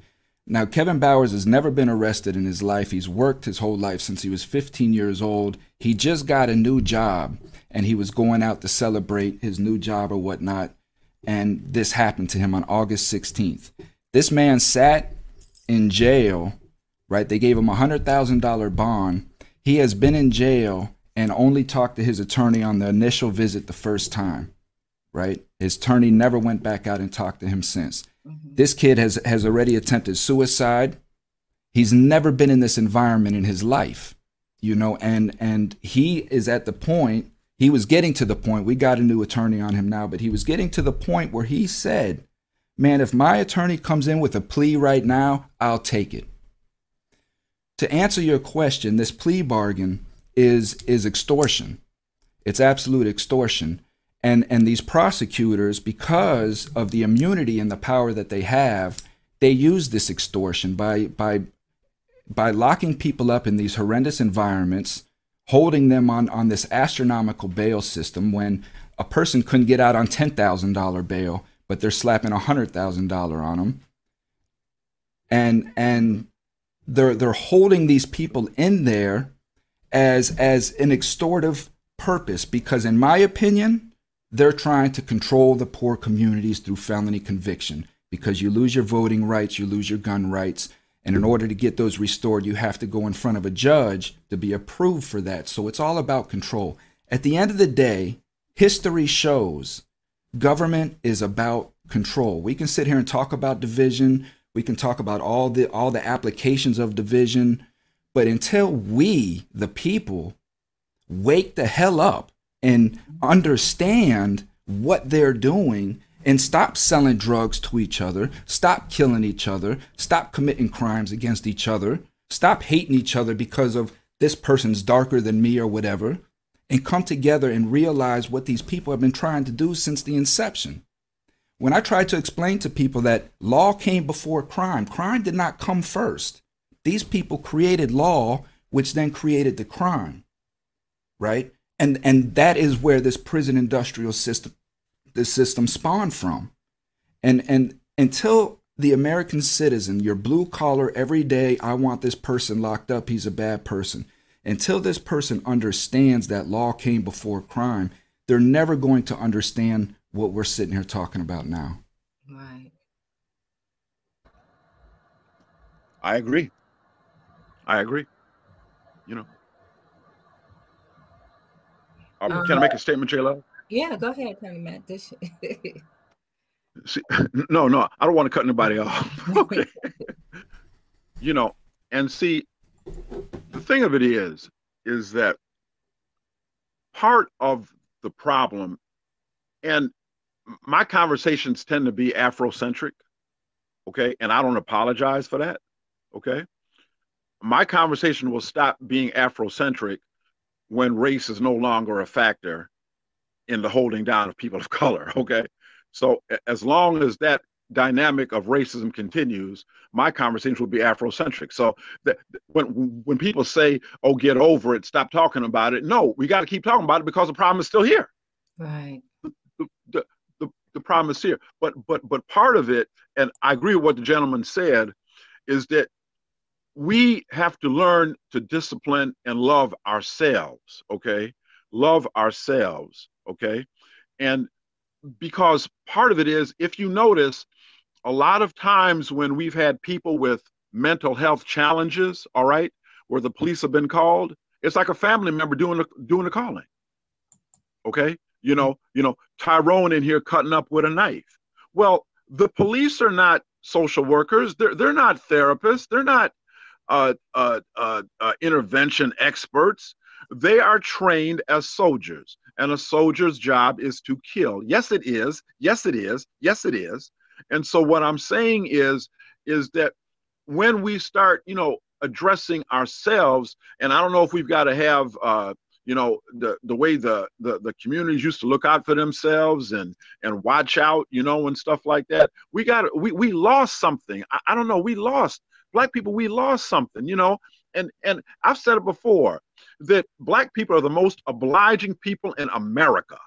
Now, Kevin Bowers has never been arrested in his life. He's worked his whole life since he was 15 years old. He just got a new job. and he was going out to celebrate his new job or whatnot. And this happened to him on August 16th. This man sat in jail, right? They gave him a $100,000 bond. He has been in jail and only talked to his attorney on the initial visit the first time, right? His attorney never went back out and talked to him since. Mm-hmm. This kid has, has already attempted suicide. He's never been in this environment in his life, you know, and and he is at the point, he was getting to the point, we got a new attorney on him now, but he was getting to the point where he said, Man, if my attorney comes in with a plea right now, I'll take it. To answer your question, this plea bargain is is extortion. It's absolute extortion. And and these prosecutors, because of the immunity and the power that they have, they use this extortion by by by locking people up in these horrendous environments, holding them on, on this astronomical bail system when a person couldn't get out on $10,000 bail, but they're slapping $100,000 on them. And, and they're, they're holding these people in there as as an extortive purpose because in my opinion they're trying to control the poor communities through felony conviction. Because you lose your voting rights you lose your gun rights. And in order to get those restored you have to go in front of a judge to be approved for that. So it's all about control. At the end of the day history shows government is about control. We can sit here and talk about division we can talk about all the all the applications of division but until we, the people, wake the hell up and understand what they're doing and stop selling drugs to each other, stop killing each other, stop committing crimes against each other, stop hating each other because of this person's darker than me or whatever, and come together and realize what these people have been trying to do since the inception. When I try to explain to people that law came before crime, crime did not come first. These people created law, which then created the crime, right? And and that is where this prison industrial system, this system spawned from. And and until the American citizen, your blue collar, every day, I want this person locked up, he's a bad person. Until this person understands that law came before crime, they're never going to understand what we're sitting here talking about now. Right. I agree. I agree. You know. Uh, can I make a statement, J Love? Yeah, go ahead, Tony Mack. This See, no, no, I don't want to cut anybody off. okay. you know, and see, the thing of it is, is that part of the problem, and my conversations tend to be Afrocentric, okay, and I don't apologize for that, okay my conversation will stop being Afrocentric when race is no longer a factor in the holding down of people of color. Okay. So as long as that dynamic of racism continues, my conversation will be Afrocentric. So that when when people say, "Oh, get over it, stop talking about it," no, we got to keep talking about it because the problem is still here. Right. Is here. But but but part of it, and I agree with what the gentleman said, is that we have to learn to discipline and love ourselves, okay? Love ourselves, okay? And because part of it is, if you notice, a lot of times when we've had people with mental health challenges, all right, where the police have been called, it's like a family member doing the doing the calling. Okay? You know, you know, Tyrone in here cutting up with a knife. Well, the police are not social workers. They're they're not therapists. They're not uh, uh, uh, uh, intervention experts. They are trained as soldiers, and a soldier's job is to kill. Yes, it is. Yes, it is. Yes, it is. And so what I'm saying is, is that when we start, you know, addressing ourselves, and I don't know if we've got to have uh, you know the the way the, the the communities used to look out for themselves and and watch out you know and stuff like that. We got we we lost something. I, I, don't know. We lost black people we lost something you know? And and i've said it before that black people are the most obliging people in america.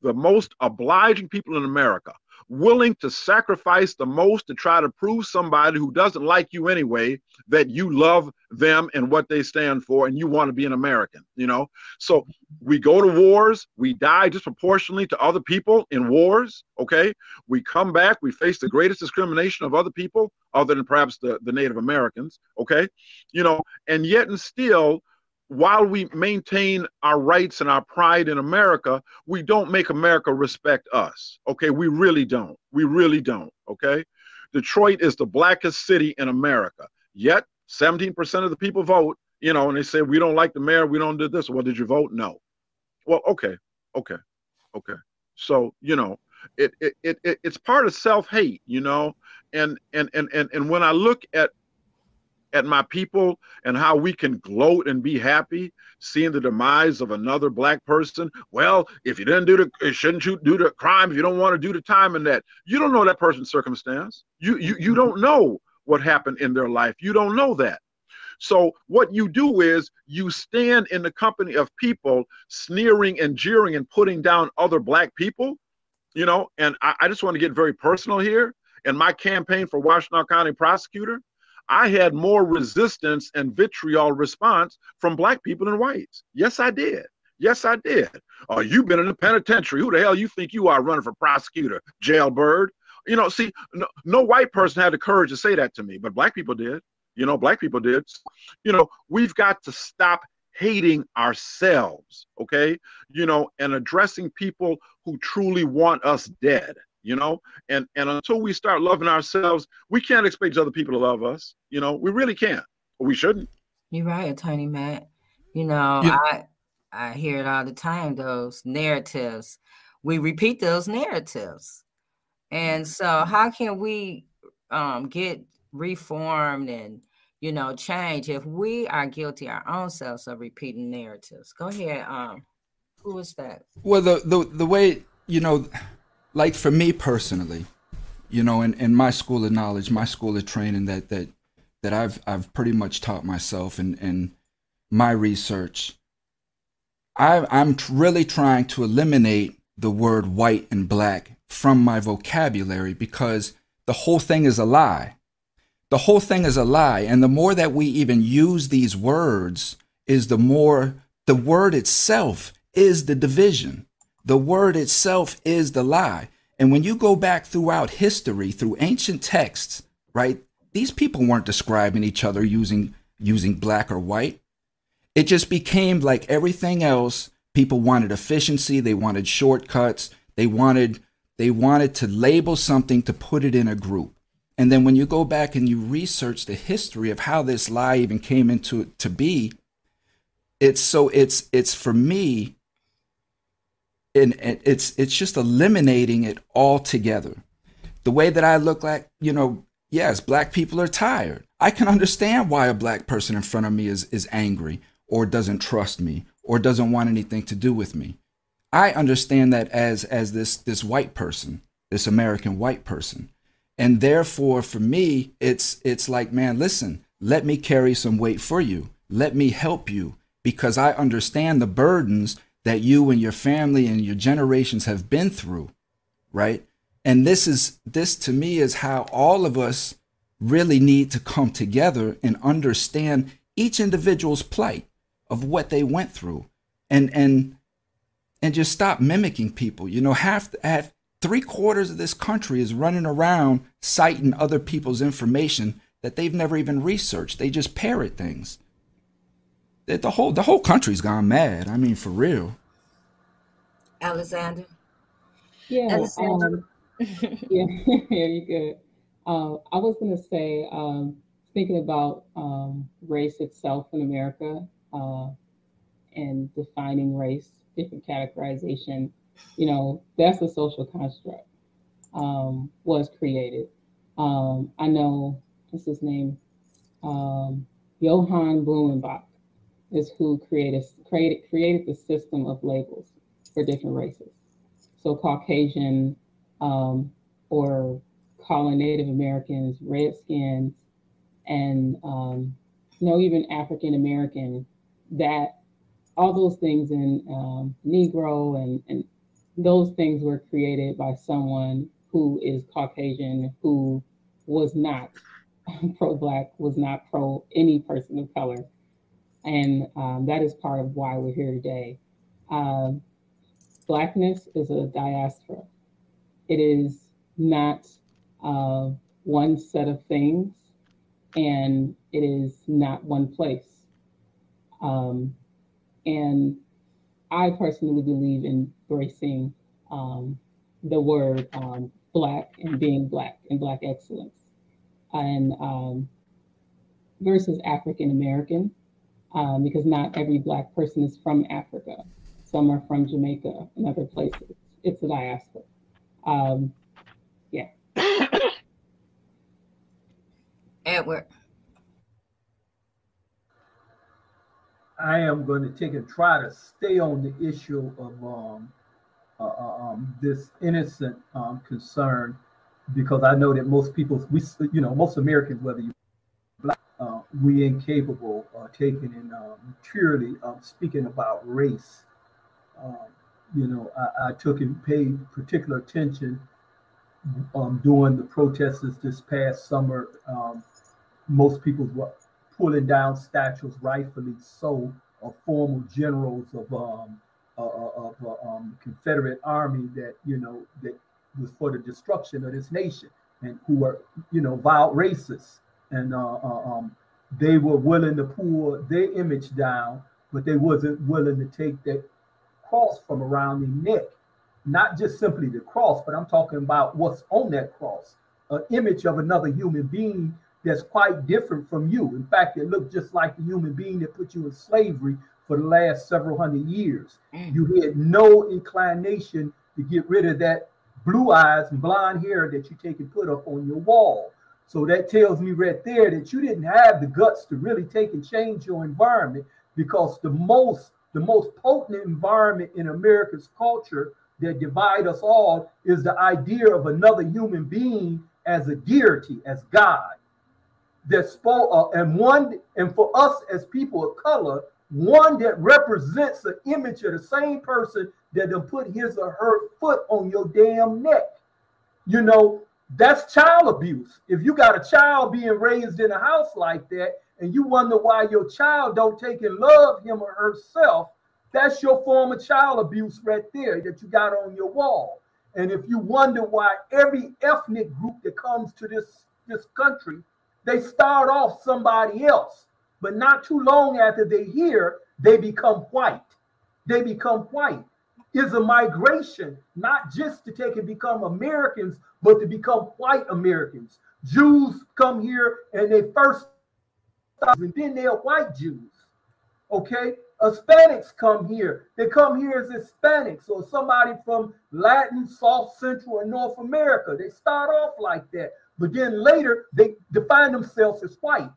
The most obliging people in america willing to sacrifice the most to try to prove somebody who doesn't like you anyway that you love them and what they stand for and you want to be an American, you know? So we go to wars, we die disproportionately to other people in wars, okay? We come back, we face the greatest discrimination of other people other than perhaps the, the Native Americans, okay? You know, and yet and still while we maintain our rights and our pride in America, we don't make America respect us. Okay, we really don't. We really don't. Okay, Detroit is the blackest city in America. Yet 17% of the people vote, you know, and they say we don't like the mayor, we don't do this. Well, did you vote? No. Well, okay, okay, okay. So you know, it it, it, it it's part of self-hate, you know, and and and and and when I look at at my people and how we can gloat and be happy seeing the demise of another black person. Well, if you didn't do the, eh, shouldn't you do the crime if you don't want to do the time and that? You don't know that person's circumstance. You you you don't know what happened in their life. You don't know that. So what you do is you stand in the company of people sneering and jeering and putting down other black people, you know. And I, I just want to get very personal here. In my campaign for Washtenaw County prosecutor, I had more resistance and vitriol response from black people than whites. Yes, I did. Yes, I did. Oh, you've been in the penitentiary. Who the hell you think you are running for prosecutor, jailbird? You know, see, no, no white person had the courage to say that to me, but black people did. You know, black people did. You know, we've got to stop hating ourselves, okay? You know, and addressing people who truly want us dead you know? And and until we start loving ourselves we can't expect other people to love us you know? We really can't. We shouldn't. You're right attorney Mack. You know yeah. i i hear it all the time those narratives. We repeat those narratives. And so how can we um, get reformed and you know change if we are guilty our own selves of repeating narratives? Go ahead um who is that? Well the the, the way you know like for me personally, you know, in, in my school of knowledge, my school of training that that that I've I've pretty much taught myself and in my research, I I'm really trying to eliminate the word white and black from my vocabulary because the whole thing is a lie. The whole thing is a lie. And the more that we even use these words, is the more the word itself is the division. The word itself is the lie. And when you go back throughout history, through ancient texts, right, these people weren't describing each other using using black or white. It just became like everything else. People wanted efficiency, they wanted shortcuts, they wanted they wanted to label something to put it in a group. And then when you go back and you research the history of how this lie even came into to be, it's so it's it's for me and it's it's just eliminating it altogether. The way that I look like, you know, yes, black people are tired. I can understand why a black person in front of me is is angry or doesn't trust me or doesn't want anything to do with me. I understand that as as this this white person, this American white person. And therefore for me, it's it's like, man, listen, let me carry some weight for you. Let me help you because I understand the burdens that you and your family and your generations have been through, right? And this is this to me is how all of us really need to come together and understand each individual's plight of what they went through and and and just stop mimicking people. You know, half half three quarters of this country is running around citing other people's information that they've never even researched. They just parrot things the whole the whole country's gone mad. I mean, for real. Alexander. Yeah. Alexander. Um, yeah. yeah, you good. Uh, I was gonna say, um, thinking about um, race itself in America uh, and defining race, different categorization. You know, that's a social construct. Um, was created. Um, I know what's his name, um, Johann Blumenbach is who created created created the system of labels for different races. So Caucasian um, or calling Native Americans Redskins and um, even African American that all those things in um, Negro and, and those things were created by someone who is Caucasian, who was not pro Black, was not pro any person of color. And um, that is part of why we're here today. Uh, blackness is a diaspora, it is not uh, one set of things, and it is not one place. Um, and I personally believe in embracing um, the word um, Black and being Black and Black excellence, and um, versus African American, um, because not every Black person is from Africa. Some are from Jamaica and other places. It's a diaspora. Um, yeah. Edward. I am going to take and try to stay on the issue of um, uh, uh, um, this innocent um, concern because I know that most people, we, you know, most Americans, whether you black, uh, we incapable of taking and um, purely speaking about race. Um, you know, I, I, took and paid particular attention um, during the protests this past summer. Um, most people were pulling down statues, rightfully so, of former generals of um, uh, of uh, um, Confederate Army that you know that was for the destruction of this nation and who were you know vile racists and uh, uh, um, they were willing to pull their image down, but they wasn't willing to take that cross from around their neck, not just simply the cross, but I'm talking about what's on that cross, an image of another human being that's quite different from you. In fact, it looked just like the human being that put you in slavery for the last several hundred years. Mm. You had no inclination to get rid of that blue eyes and blonde hair that you take and put up on your wall. So that tells me right there that you didn't have the guts to really take and change your environment because the most the most potent environment in America's culture that divide us all is the idea of another human being as a deity, as God. That spoke uh, and one and for us as people of color, one that represents the image of the same person that will put his or her foot on your damn neck. You know, that's child abuse. If you got a child being raised in a house like that, and you wonder why your child don't take and love him or herself, that's your form of child abuse right there that you got on your wall. And if you wonder why every ethnic group that comes to this, this country, they start off somebody else. But not too long after they hear, they become white. They become white. Is a migration, not just to take and become Americans, but to become white Americans. Jews come here and they first, and then they're white Jews. Okay, Hispanics come here. They come here as Hispanics or somebody from Latin, South Central, and North America. They start off like that, but then later they define themselves as white.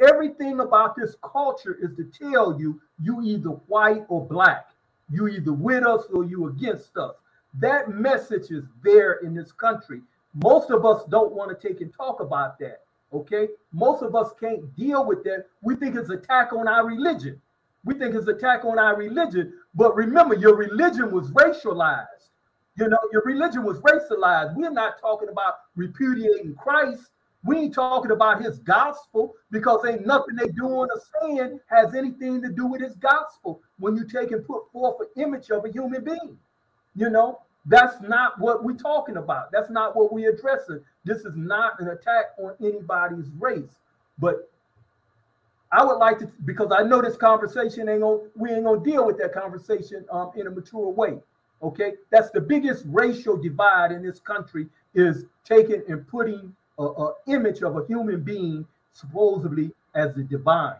Everything about this culture is to tell you you either white or black. You either with us or you against us. That message is there in this country. Most of us don't want to take and talk about that. Okay. Most of us can't deal with that. We think it's attack on our religion. We think it's attack on our religion. But remember, your religion was racialized. You know, your religion was racialized. We're not talking about repudiating Christ. We ain't talking about his gospel because ain't nothing they doing or saying has anything to do with his gospel when you take and put forth an image of a human being. You know, that's not what we're talking about. That's not what we're addressing. This is not an attack on anybody's race. But I would like to, because I know this conversation ain't gonna, we ain't gonna deal with that conversation um, in a mature way. Okay, that's the biggest racial divide in this country is taking and putting a, a image of a human being supposedly as the divine.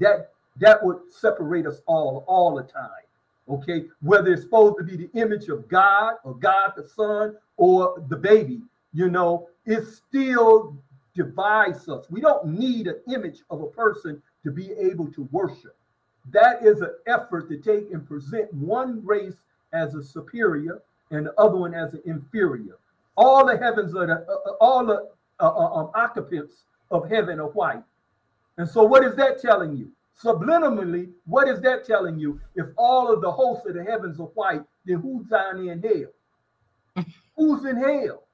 That that would separate us all all the time. Okay, whether it's supposed to be the image of God or God the Son or the baby, you know, it still divides us. We don't need an image of a person to be able to worship. That is an effort to take and present one race as a superior and the other one as an inferior. All the heavens are the, uh, uh all the uh, uh, um, occupants of heaven are white. And so, what is that telling you? Subliminally, what is that telling you? If all of the hosts of the heavens are white, then who's down in hell? who's in hell?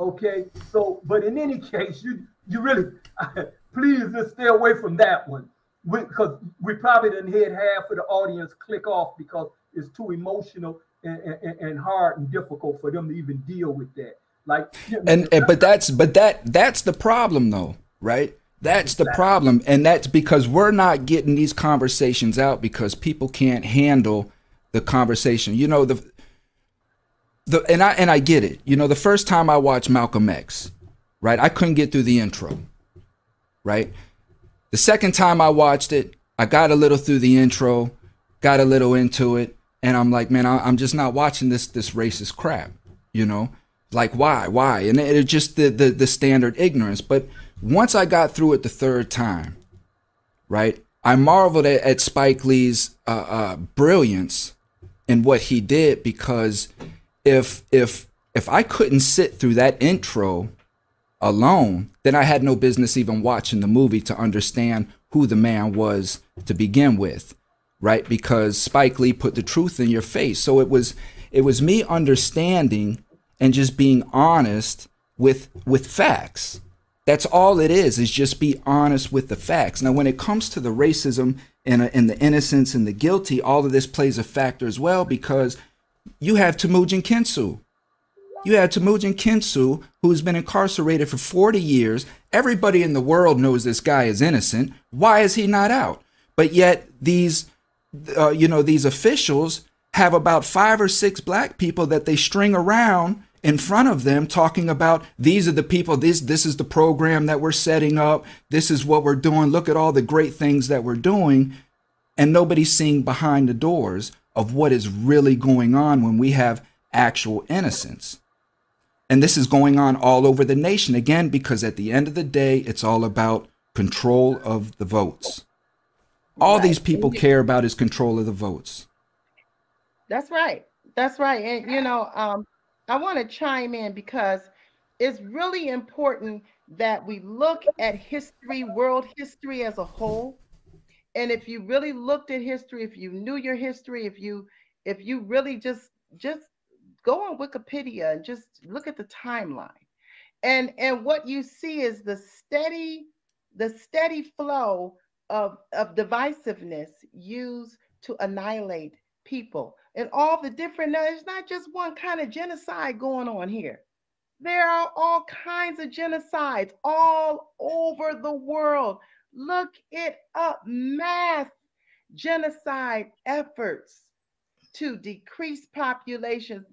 Okay, so but in any case, you you really please just stay away from that one because we, we, probably didn't hit half of the audience click off because it's too emotional and, and, and hard and difficult for them to even deal with that. Like and, and but that's but that that's the problem though, right? That's the problem. And that's because we're not getting these conversations out because people can't handle the conversation. You know, the the and I and I get it. You know, the first time I watched Malcolm X, right? I couldn't get through the intro. Right? The second time I watched it, I got a little through the intro, got a little into it, and I'm like, man, I, am just not watching this this racist crap, you know? Like why? Why? And it, it just the, the the standard ignorance. But once I got through it the third time, right? I marveled at, at Spike Lee's uh, uh, brilliance in what he did because if if if I couldn't sit through that intro alone, then I had no business even watching the movie to understand who the man was to begin with, right? Because Spike Lee put the truth in your face. So it was it was me understanding and just being honest with with facts that's all it is, is just be honest with the facts. Now, when it comes to the racism and, uh, and the innocence and the guilty, all of this plays a factor as well because you have Temujin Kensu. You have Temujin Kensu, who's been incarcerated for 40 years. Everybody in the world knows this guy is innocent. Why is he not out? But yet these, uh, you know, these officials have about five or six black people that they string around in front of them talking about these are the people this this is the program that we're setting up this is what we're doing look at all the great things that we're doing and nobody's seeing behind the doors of what is really going on when we have actual innocence. And this is going on all over the nation again because at the end of the day it's all about control of the votes. All right. these people care about is control of the votes. That's right. That's right. And you know um I want to chime in because it's really important that we look at history, world history as a whole. And if you really looked at history, if you knew your history, if you if you really just just go on Wikipedia and just look at the timeline. And and what you see is the steady the steady flow of of divisiveness used to annihilate people and all the different, it's not just one kind of genocide going on here. There are all kinds of genocides all over the world. Look it up mass genocide efforts to decrease populations.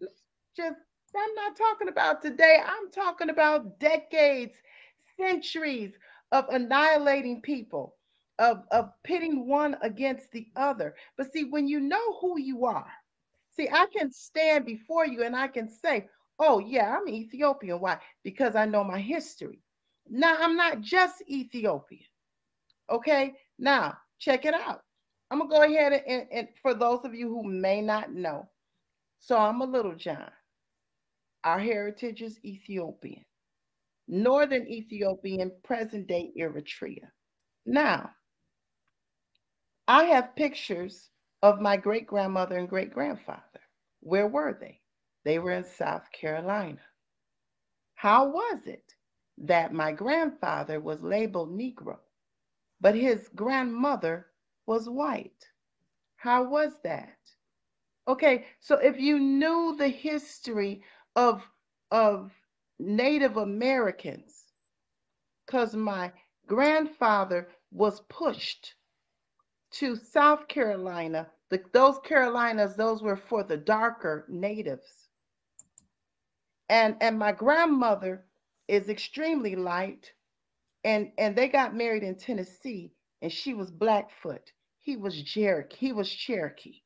Just, I'm not talking about today, I'm talking about decades, centuries of annihilating people, of, of pitting one against the other. But see, when you know who you are, See, I can stand before you and I can say, oh, yeah, I'm Ethiopian. Why? Because I know my history. Now, I'm not just Ethiopian. Okay, now check it out. I'm going to go ahead and, and, and for those of you who may not know, so I'm a Melungeon. Our heritage is Ethiopian, Northern Ethiopian, present day Eritrea. Now, I have pictures of my great grandmother and great grandfather. Where were they? They were in South Carolina. How was it that my grandfather was labeled Negro, but his grandmother was white? How was that? Okay, so if you knew the history of, of Native Americans, because my grandfather was pushed to South Carolina the, those Carolinas, those were for the darker natives. And and my grandmother is extremely light, and and they got married in Tennessee, and she was Blackfoot. He was Cherokee. He was Cherokee.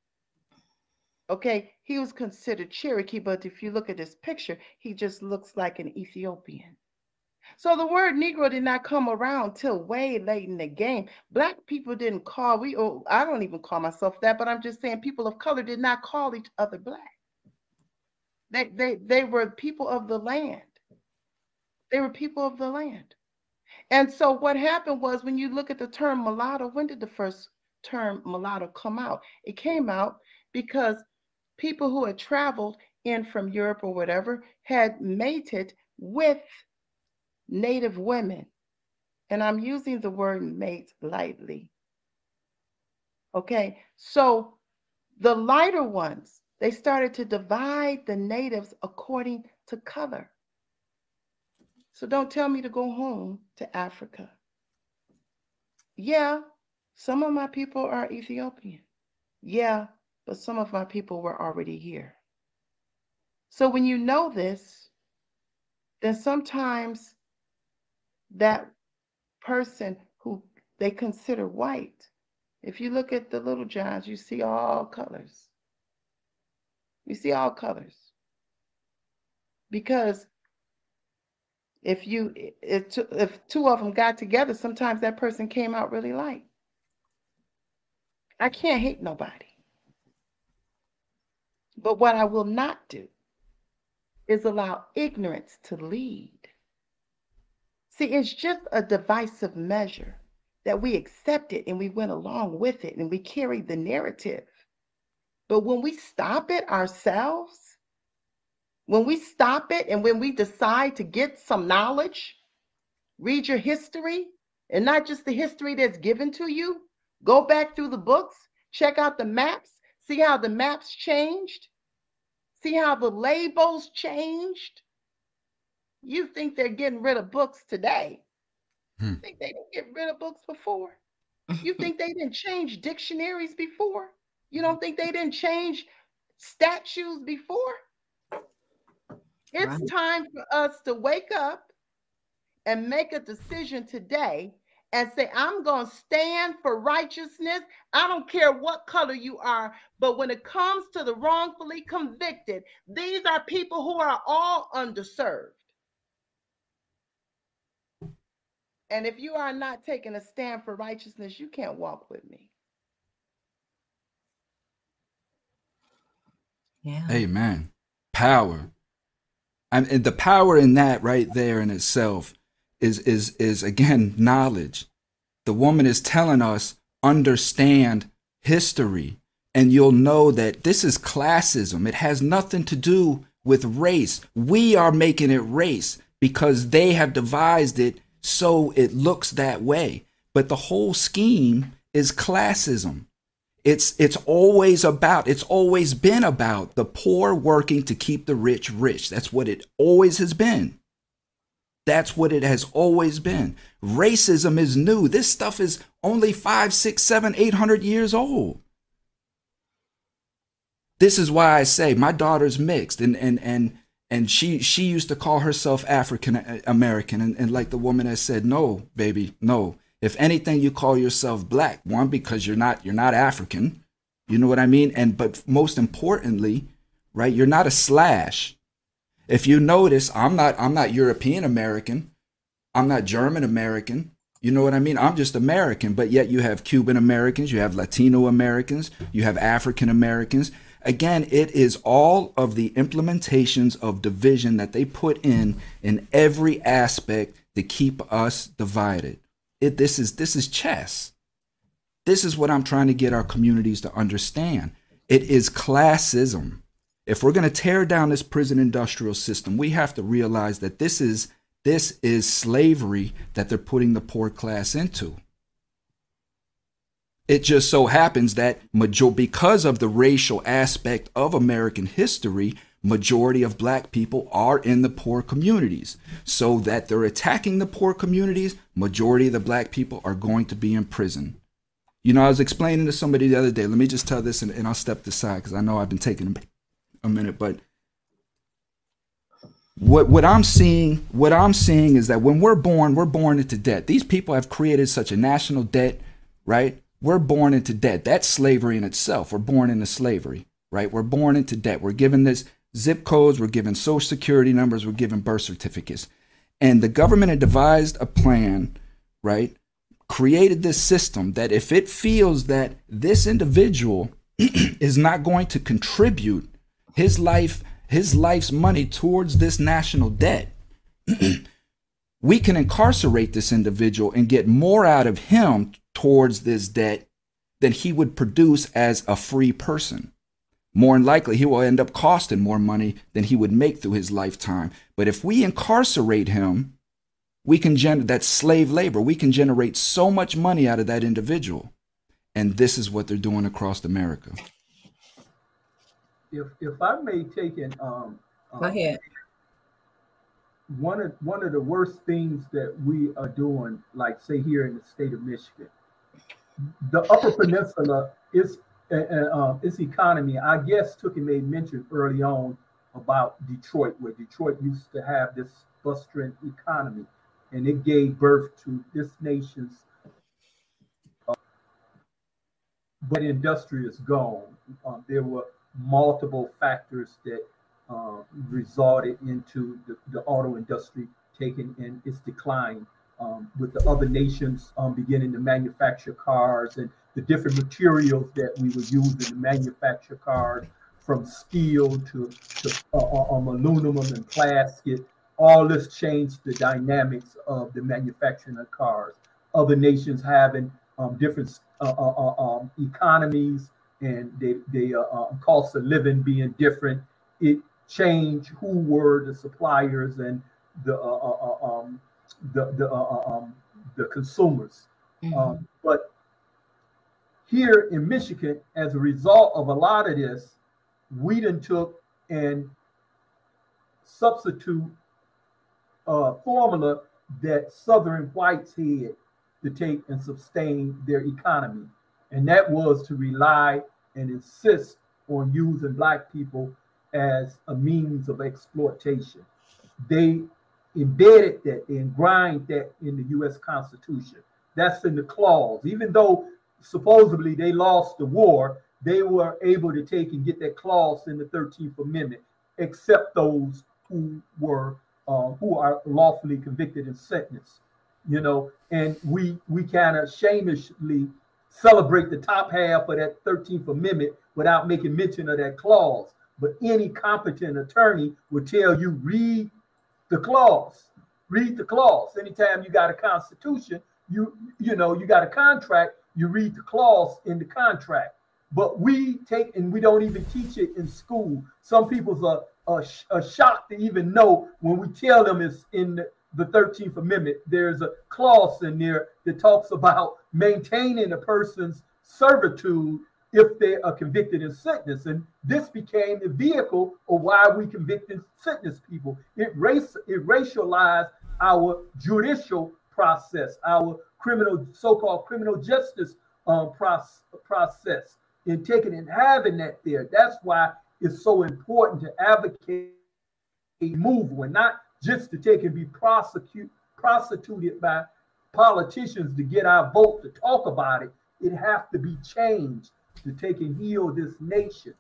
Okay, he was considered Cherokee, but if you look at this picture, he just looks like an Ethiopian. So the word Negro did not come around till way late in the game. Black people didn't call we. Oh, I don't even call myself that, but I'm just saying people of color did not call each other black. They they they were people of the land. They were people of the land. And so what happened was when you look at the term mulatto, when did the first term mulatto come out? It came out because people who had traveled in from Europe or whatever had mated with Native women, and I'm using the word mate lightly. Okay, so the lighter ones, they started to divide the natives according to color. So don't tell me to go home to Africa. Yeah, some of my people are Ethiopian. Yeah, but some of my people were already here. So when you know this, then sometimes that person who they consider white, if you look at the Melungeons, you see all colors. You see all colors. Because if you if, if two of them got together, sometimes that person came out really light. I can't hate nobody. But what I will not do is allow ignorance to lead. See, it's just a divisive measure that we accepted and we went along with it and we carried the narrative. But when we stop it ourselves, when we stop it and when we decide to get some knowledge, read your history, and not just the history that's given to you, go back through the books, check out the maps, see how the maps changed, see how the labels changed. You think they're getting rid of books today. Hmm. You think they didn't get rid of books before? You think they didn't change dictionaries before? You don't think they didn't change statues before? It's right. time for us to wake up and make a decision today and say, I'm going to stand for righteousness. I don't care what color you are, but when it comes to the wrongfully convicted, these are people who are all underserved. And if you are not taking a stand for righteousness, you can't walk with me. Yeah. Amen. Power and the power in that right there in itself is is is again knowledge. The woman is telling us understand history and you'll know that this is classism. It has nothing to do with race. We are making it race because they have devised it so it looks that way. But the whole scheme is classism. It's it's always about, it's always been about the poor working to keep the rich rich. That's what it always has been. That's what it has always been. Racism is new. This stuff is only five, six, seven, eight hundred years old. This is why I say my daughter's mixed and and and and she she used to call herself African uh, American and, and like the woman has said, no, baby, no. If anything, you call yourself black. One, because you're not you're not African. You know what I mean? And but most importantly, right, you're not a slash. If you notice, I'm not I'm not European American. I'm not German American. You know what I mean? I'm just American, but yet you have Cuban Americans, you have Latino Americans, you have African Americans. Again, it is all of the implementations of division that they put in in every aspect to keep us divided. It, this is this is chess. This is what I'm trying to get our communities to understand. It is classism. If we're going to tear down this prison industrial system, we have to realize that this is this is slavery that they're putting the poor class into. It just so happens that major because of the racial aspect of American history, majority of black people are in the poor communities. So that they're attacking the poor communities, majority of the black people are going to be in prison. You know, I was explaining to somebody the other day. Let me just tell this and, and I'll step aside because I know I've been taking a minute, but what what I'm seeing, what I'm seeing is that when we're born, we're born into debt. These people have created such a national debt, right? We're born into debt. That's slavery in itself. We're born into slavery, right? We're born into debt. We're given this zip codes, we're given social security numbers, we're given birth certificates. And the government had devised a plan, right? Created this system that if it feels that this individual is not going to contribute his life, his life's money towards this national debt, we can incarcerate this individual and get more out of him towards this debt than he would produce as a free person. more than likely he will end up costing more money than he would make through his lifetime. But if we incarcerate him, we can generate that slave labor. We can generate so much money out of that individual. And this is what they're doing across America. If if I may take an um, Go um, ahead. one of one of the worst things that we are doing, like say here in the state of Michigan, the Upper Peninsula is uh, uh, um, its economy. I guess Tookie made mention early on about Detroit, where Detroit used to have this bustling economy, and it gave birth to this nation's. Uh, but industry is gone. Um, there were multiple factors that uh, resulted into the, the auto industry taking in its decline um, with the other nations um, beginning to manufacture cars and the different materials that we were using to manufacture cars from steel to, to uh, uh, um, aluminum and plastic. All this changed the dynamics of the manufacturing of cars. Other nations having um, different uh, uh, uh, um, economies and they, they uh, uh, cost of living being different. It changed who were the suppliers and the um, the the uh, uh, um, the consumers. Mhm. Um, but here in Michigan, as a result of a lot of this, we done took and substitute a formula that Southern whites had to take and sustain their economy. And that was to rely and insist on using black people as a means of exploitation. They embedded that and grind that in the US Constitution. That's in the clause. Even though supposedly they lost the war, they were able to take and get that clause in the 13th Amendment, except those who were uh, who are lawfully convicted and sentenced. You know, and we we kind of shamelessly celebrate the top half of that 13th Amendment without making mention of that clause. But any competent attorney will tell you read the clause. Read the clause. Anytime you got a constitution, you you know you got a contract, you read the clause in the contract. But we take and we don't even teach it in school. Some people's are, sh- are to even know when we tell them it's in the, the 13th Amendment. There's a clause in there that talks about maintaining a person's servitude if they are convicted in sickness. And this became the vehicle of why we convicted sickness people. It race it racialized our judicial process, our criminal so-called criminal justice um, process, process, and taking and having that there. That's why it's so important to advocate a move when not just to take and be prosecute prostituted by politicians to get our vote to talk about it. It has to be changed to take and heal this nation.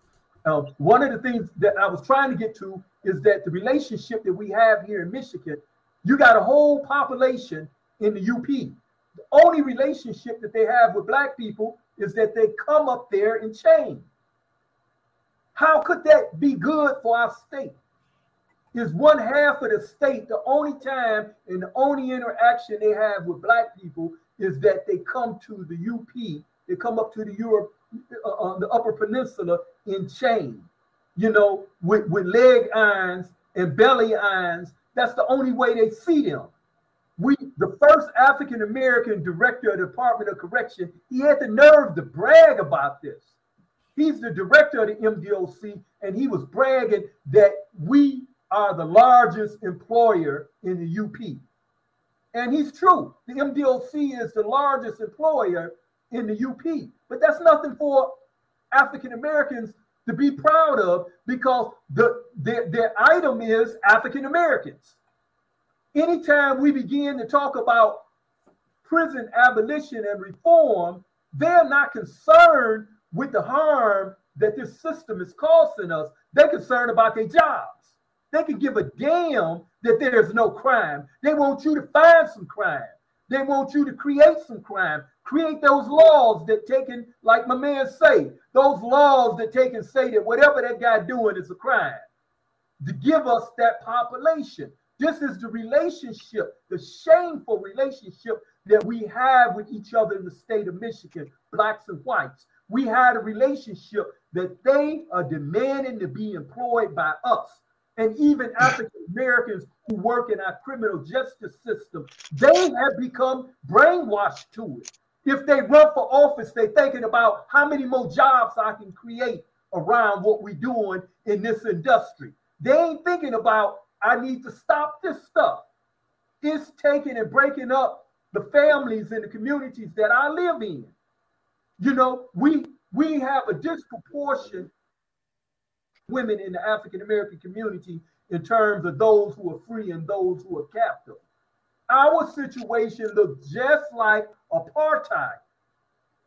Um, one of the things that I was trying to get to is that the relationship that we have here in Michigan, you got a whole population in the UP. The only relationship that they have with black people is that they come up there and change. How could that be good for our state? Is one half of the state the only time and the only interaction they have with black people is that they come to the UP, they come up to the UP, uh, on the Upper Peninsula in chain, you know, with, with leg irons and belly irons. That's the only way they see them. We, the first African American director of the Department of Correction, he had the nerve to brag about this. He's the director of the MDOC, and he was bragging that we are the largest employer in the UP. And he's true. The MDOC is the largest employer in the UP. But that's nothing for African Americans to be proud of because the their, their item is African Americans. Anytime we begin to talk about prison abolition and reform, they're not concerned with the harm that this system is causing us. They're concerned about their jobs. They can give a damn that there's no crime. They want you to find some crime. They want you to create some crime. Create those laws that taken, like my man say, those laws that take say that whatever that guy doing is a crime. To give us that population. This is the relationship, the shameful relationship that we have with each other in the state of Michigan, blacks and whites. We had a relationship that they are demanding to be employed by us. And even African Americans who work in our criminal justice system, they have become brainwashed to it. If they run for office, they're thinking about how many more jobs I can create around what we're doing in this industry. They ain't thinking about, I need to stop this stuff. It's taking and breaking up the families and the communities that I live in. You know, we we have a disproportion women in the African American community in terms of those who are free and those who are captive. Our situation looks just like apartheid,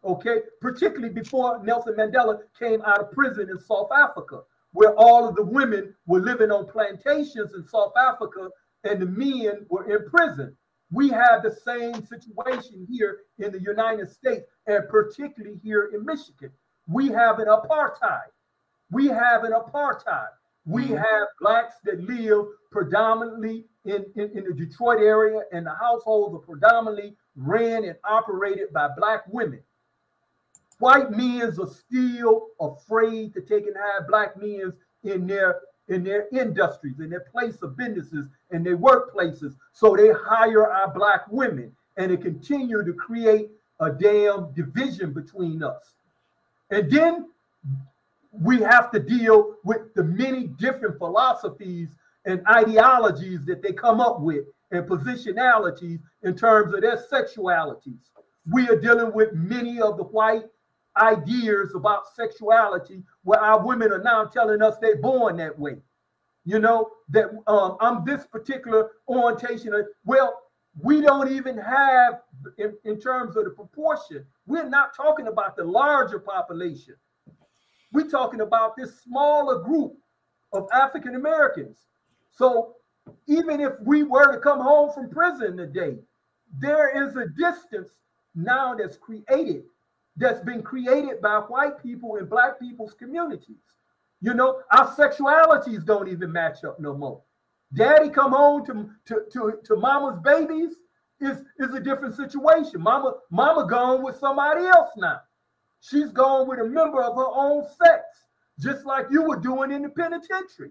okay, particularly before Nelson Mandela came out of prison in South Africa, where all of the women were living on plantations in South Africa and the men were in prison. We have the same situation here in the United States, and particularly here in Michigan. We have an apartheid. We have an apartheid. We mm-hmm. have blacks that live predominantly in, in, in, the Detroit area, and the households are predominantly ran and operated by black women. White men are still afraid to take and have black men in their in their industries, in their place of businesses, in their workplaces. So they hire our black women and they continue to create a damn division between us. And then we have to deal with the many different philosophies and ideologies that they come up with and positionalities in terms of their sexualities. We are dealing with many of the white ideas about sexuality where our women are now telling us they're born that way. You know, that um, I'm this particular orientation. Of, well, we don't even have, in, in terms of the proportion, we're not talking about the larger population. We're talking about this smaller group of African Americans. So even if we were to come home from prison today, there is a distance now that's created, that's been created by white people and black people's communities. You know, our sexualities don't even match up no more. Daddy come home to, to, to, to mama's babies is, is a different situation. Mama, mama gone with somebody else now. She's gone with a member of her own sex, just like you were doing in the penitentiary.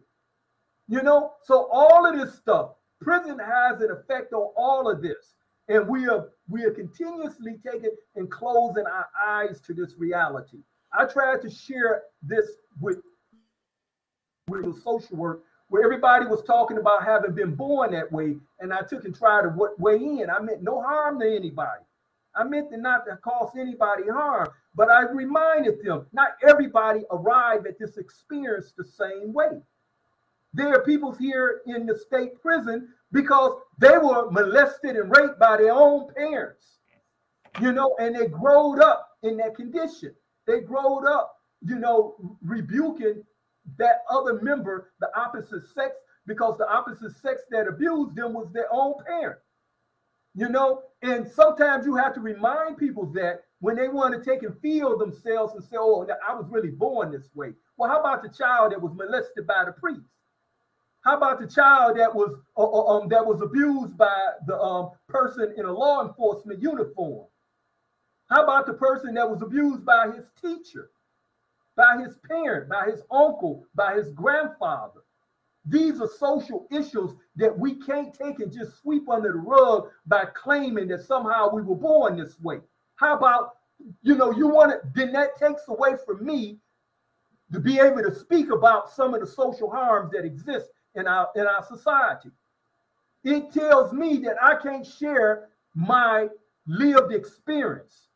You know, so all of this stuff, prison has an effect on all of this. And we are we are continuously taking and closing our eyes to this reality. I tried to share this with with the social work where everybody was talking about having been born that way, and I took and tried to weigh in. I meant no harm to anybody. I meant to not to cause anybody harm, but I reminded them not everybody arrived at this experience the same way. There are people here in the state prison because they were molested and raped by their own parents, you know, and they growed up in that condition. They growed up, you know, rebuking that other member, the opposite sex, because the opposite sex that abused them was their own parent. You know, and sometimes you have to remind people that when they want to take and feel themselves and say, "Oh, I was really born this way." Well, how about the child that was molested by the priest? How about the child that was uh, uh um, that was abused by the um, person in a law enforcement uniform? How about the person that was abused by his teacher? by his parent, by his uncle, by his grandfather. These are social issues that we can't take and just sweep under the rug by claiming that somehow we were born this way. How about, you know, you want to, then that takes away from me to be able to speak about some of the social harms that exist in our in our society. It tells me that I can't share my lived experience.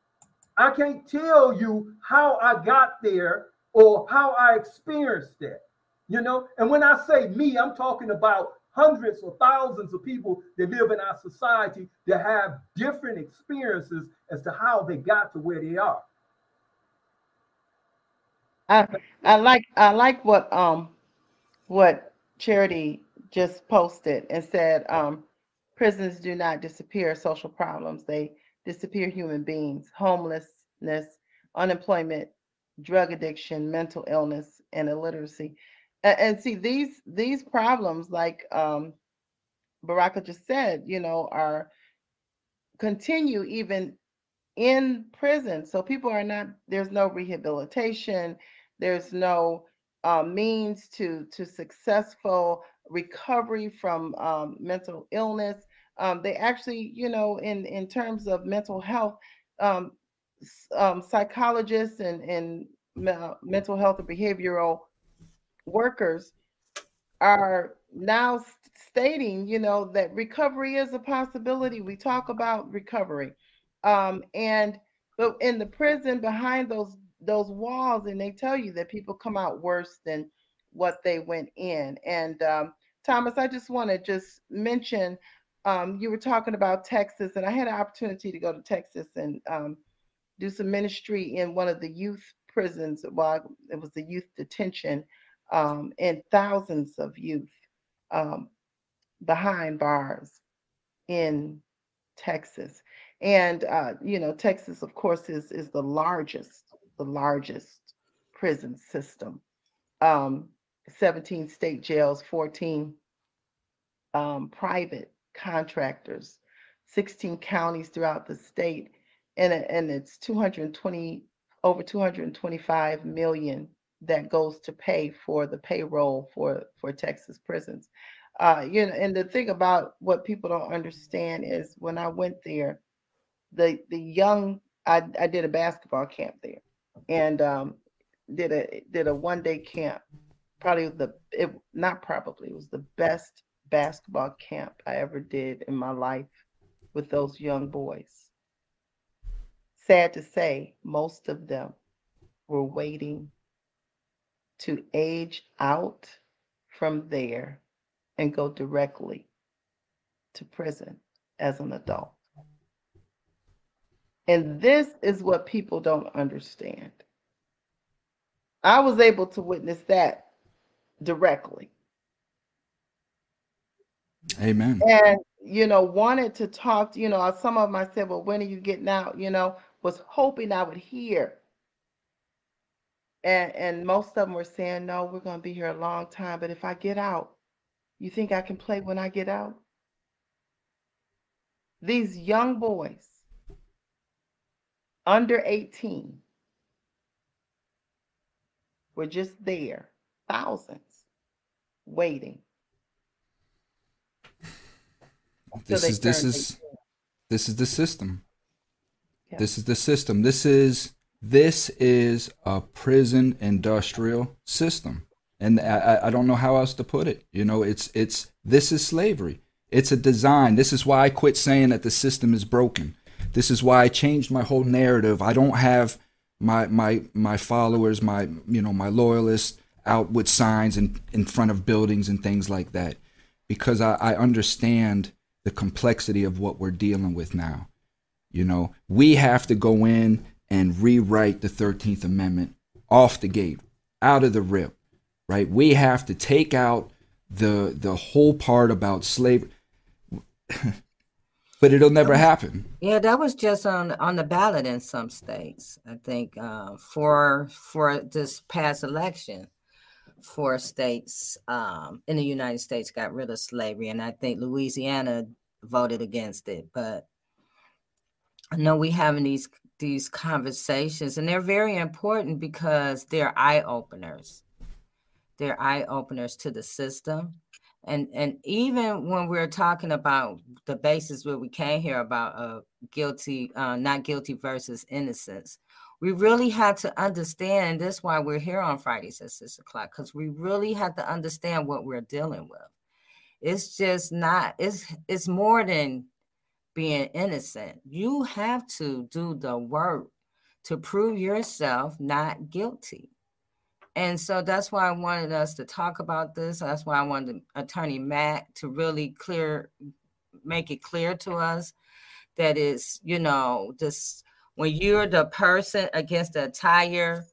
I can't tell you how I got there or how I experienced that. You know, and when I say me, I'm talking about hundreds or thousands of people that live in our society that have different experiences as to how they got to where they are. I I like I like what um what Charity just posted and said um prisons do not disappear social problems they disappear human beings homelessness unemployment drug addiction, mental illness, and illiteracy. And, and see these these problems, like um, Baraka just said, you know, are continue even in prison. So people are not, there's no rehabilitation, there's no uh, means to, to successful recovery from um, mental illness. Um, they actually, you know, in, in terms of mental health, um, um, psychologists and, and mental health and behavioral workers are now stating, you know, that recovery is a possibility. We talk about recovery. Um, and but in the prison behind those those walls, and they tell you that people come out worse than what they went in. And um, Thomas, I just want to just mention um, you were talking about Texas, and I had an opportunity to go to Texas and um, do some ministry in one of the youth prisons. Well, it was the youth detention, um, and thousands of youth um, behind bars in Texas. And uh, you know, Texas, of course, is is the largest, the largest prison system. Um, 17 state jails, 14 um, private contractors, 16 counties throughout the state, and, and it's 220 over 225 million that goes to pay for the payroll for for Texas prisons. Uh, you know, and the thing about what people don't understand is when I went there, the the young I, I did a basketball camp there, and um, did a did a one day camp. Probably the it not probably it was the best basketball camp I ever did in my life with those young boys. Sad to say, most of them were waiting to age out from there and go directly to prison as an adult. And this is what people don't understand. I was able to witness that directly. Amen. And, you know, wanted to talk, to, you know, some of them I said, well, when are you getting out? You know, was hoping I would hear. And and most of them were saying, no, we're going to be here a long time. But if I get out, you think I can play when I get out? These young boys, under 18, were just there, thousands, waiting. This is this is this is the system. This is the system. This is this is a prison industrial system. And I, I don't know how else to put it. You know it's it's this is slavery. It's a design. This is why i quit saying that the system is broken this is why i changed my whole narrative i don't have my my my followers my you know my loyalists out with signs in, in front of buildings and things like that because I, I understand the complexity of what we're dealing with now you know we have to go in and rewrite the 13th Amendment off the gate, out of the rip, right? We have to take out the the whole part about slavery. but it'll never happen. Yeah, that was just on on the ballot in some states. I think uh, for for this past election, four states um, in the United States got rid of slavery, and I think Louisiana voted against it. But I know we having these these conversations and they're very important because they're eye openers they're eye openers to the system and and even when we're talking about the basis where we came here about uh guilty uh not guilty versus innocence we really have to understand this why we're here on fridays at six o'clock because we really have to understand what we're dealing with it's just not it's it's more than being innocent. You have to do the work to prove yourself not guilty. And so that's why I wanted us to talk about this. That's why I wanted Attorney Mack to really clear, make it clear to us that it's, you know, this when you're the person against the entire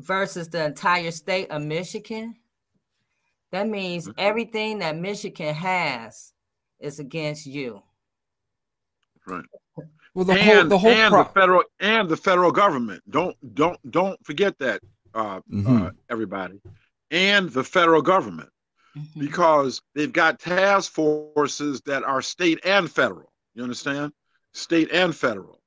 versus the entire state of Michigan, that means mm-hmm. everything that Michigan has is against you. Right. Well, the and, whole the whole and pro- the federal and the federal government. Don't don't don't forget that, uh, mm-hmm. uh, everybody, and the federal government, mm-hmm. because they've got task forces that are state and federal. You understand? State and federal.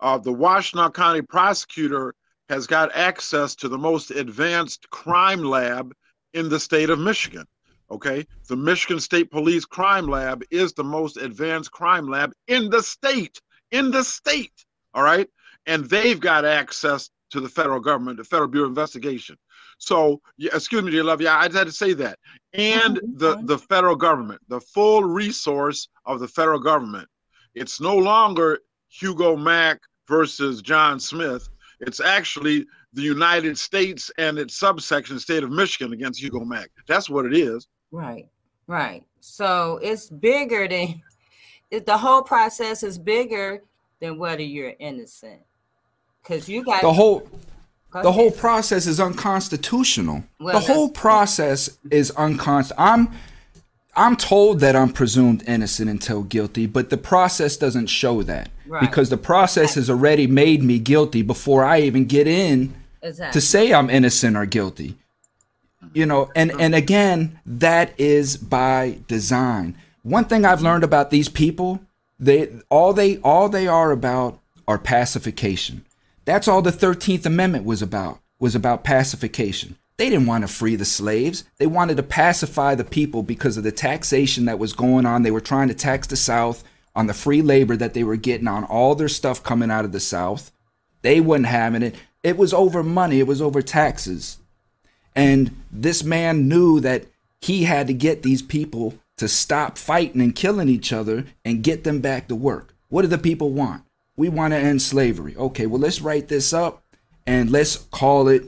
uh, the Washtenaw County prosecutor has got access to the most advanced crime lab in the state of Michigan. Okay, the Michigan State Police Crime Lab is the most advanced crime lab in the state. In the state, all right, and they've got access to the federal government, the Federal Bureau of Investigation. So, yeah, excuse me, dear love, yeah, I just had to say that. And the the federal government, the full resource of the federal government. It's no longer Hugo Mack versus John Smith. It's actually the United States and its subsection, state of Michigan, against Hugo Mack. That's what it is. Right, right. So it's bigger than the whole process is bigger than whether you're innocent. Because you got the whole the whole process is unconstitutional. Well, the whole process is unconst. I'm I'm told that I'm presumed innocent until guilty, but the process doesn't show that Right. because the process has already made me guilty before I even get in exactly. to say I'm innocent or guilty. You know, and mm-hmm. and again, that is by design. One thing I've learned about these people, they all they all they are about are pacification. That's all the 13th Amendment was about, was about pacification. They didn't want to free the slaves. They wanted to pacify the people because of the taxation that was going on. They were trying to tax the South on the free labor that they were getting on all their stuff coming out of the South. They wasn't having it. It was over money, it was over taxes. And this man knew that he had to get these people to stop fighting and killing each other and get them back to work. What do the people want? We want to end slavery. Okay, well, let's write this up and let's call it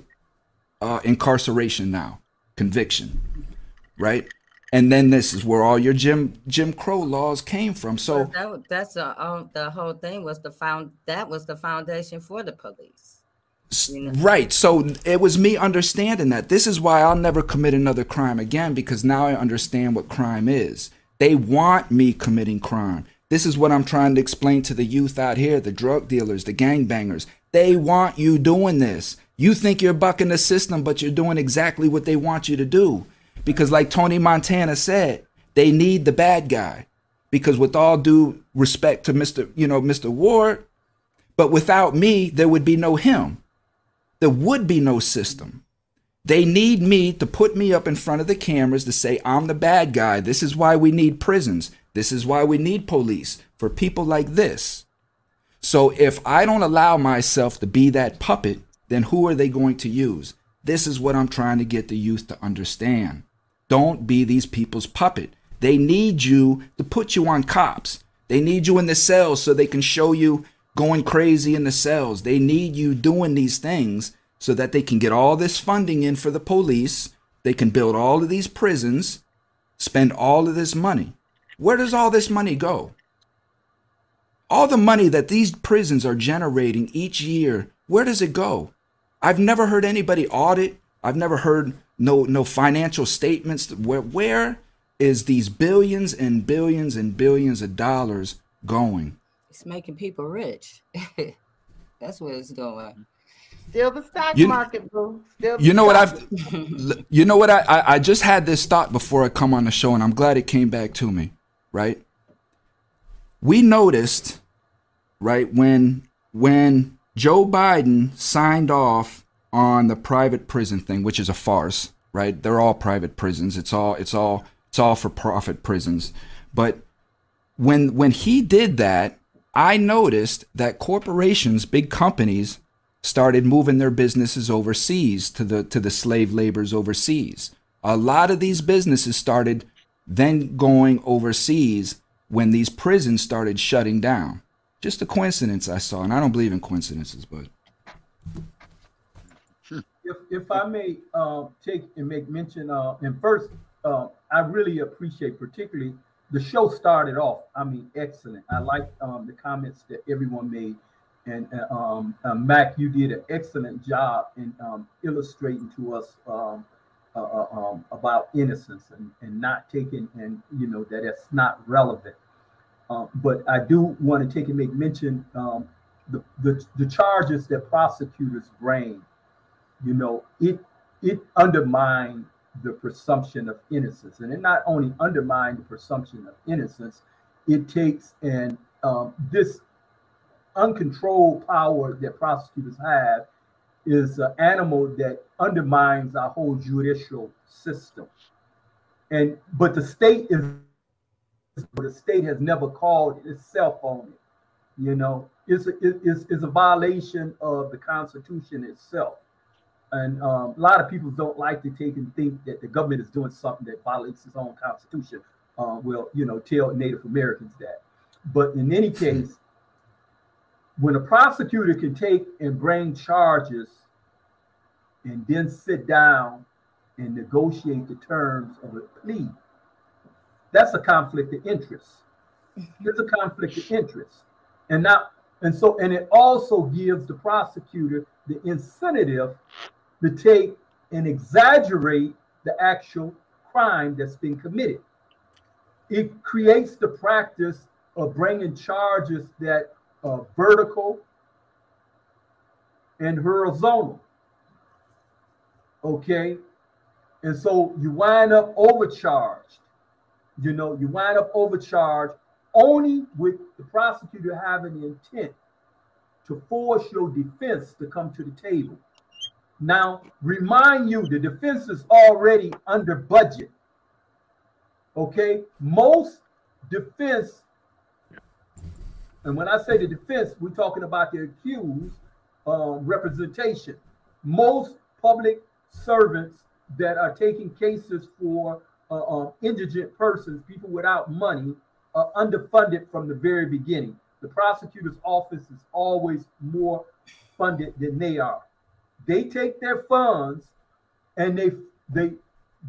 uh, incarceration now, conviction, right? And then this is where all your Jim Jim Crow laws came from. So that, that's the um, the whole thing was the found that was the foundation for the police. You know? Right. So it was me understanding that. This is why I'll never commit another crime again because now I understand what crime is. They want me committing crime. This is what I'm trying to explain to the youth out here, the drug dealers, the gangbangers. They want you doing this. You think you're bucking the system, but you're doing exactly what they want you to do. Because like Tony Montana said, they need the bad guy. Because with all due respect to Mr. You know, Mr. Ward, but without me, there would be no him there would be no system. They need me to put me up in front of the cameras to say, I'm the bad guy. This is why we need prisons. This is why we need police for people like this. So if I don't allow myself to be that puppet, then who are they going to use? This is what I'm trying to get the youth to understand. Don't be these people's puppet. They need you to put you on cops. They need you in the cells so they can show you going crazy in the cells. They need you doing these things so that they can get all this funding in for the police. They can build all of these prisons, spend all of this money. Where does all this money go? All the money that these prisons are generating each year, where does it go? I've never heard anybody audit. I've never heard no no financial statements. Where where is these billions and billions and billions of dollars going? It's making people rich. that's where it's going. Still the stock You- market, boo. Still You know what I've you know what I, I I just had this thought before I come on the show and I'm glad it came back to me, right? We noticed right when when Joe Biden signed off on the private prison thing, which is a farce, right? They're all private prisons. It's all it's all it's all for profit prisons. But when when he did that, I noticed that corporations, big companies, started moving their businesses overseas to the to the slave laborers overseas. A lot of these businesses started then going overseas when these prisons started shutting down. Just a coincidence I saw, and I don't believe in coincidences, but If, if I may um, take and make mention, uh, and first, uh, I really appreciate particularly the show started off. I mean, excellent. I like um, the comments that everyone made, and uh, um, uh, Mack, you did an excellent job in um, illustrating to us um, uh, uh, um, about innocence and, and not taking and you know that it's not relevant. Uh, but I do want to take and make mention um, the, the the charges that prosecutors bring you know, it it undermined the presumption of innocence, and it not only undermined the presumption of innocence, it takes and um, this uncontrolled power that prosecutors have is an animal that undermines our whole judicial system. And but the state is the state has never called itself on it. You know, it's a, it's, it's a violation of the Constitution itself. And um, a lot of people don't like to take and think that the government is doing something that violates its own Constitution. Uh, will you know tell Native Americans that. But in any case, when a prosecutor can take and bring charges and then sit down and negotiate the terms of a plea, that's a conflict of interest. There's a conflict of interest. And now, and so, and it also gives the prosecutor the incentive to take and exaggerate the actual crime that's been committed. It creates the practice of bringing charges that are vertical and horizontal. Okay. And so you wind up overcharged. You know, you wind up overcharged only with the prosecutor having the intent to force your defense to come to the table. Now, remind you, the defense is already under budget. Okay, most defense, and when I say the defense, we're talking about the accused um, representation. Most public servants that are taking cases for uh, um, indigent persons, people without money, are underfunded from the very beginning. The prosecutor's office is always more funded than they are. They take their funds and they they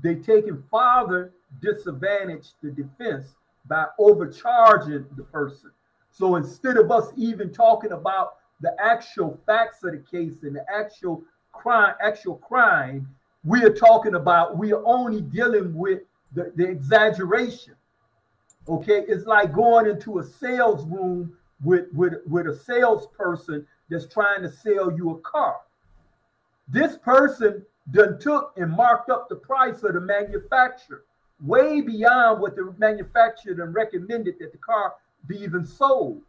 they take and further disadvantage the defense by overcharging the person. So instead of us even talking about the actual facts of the case and the actual crime, actual crime, we are talking about we are only dealing with the, the exaggeration. Okay, it's like going into a sales room with, with, with a salesperson that's trying to sell you a car. This person done took and marked up the price of the manufacturer way beyond what the manufacturer done recommended that the car be even sold.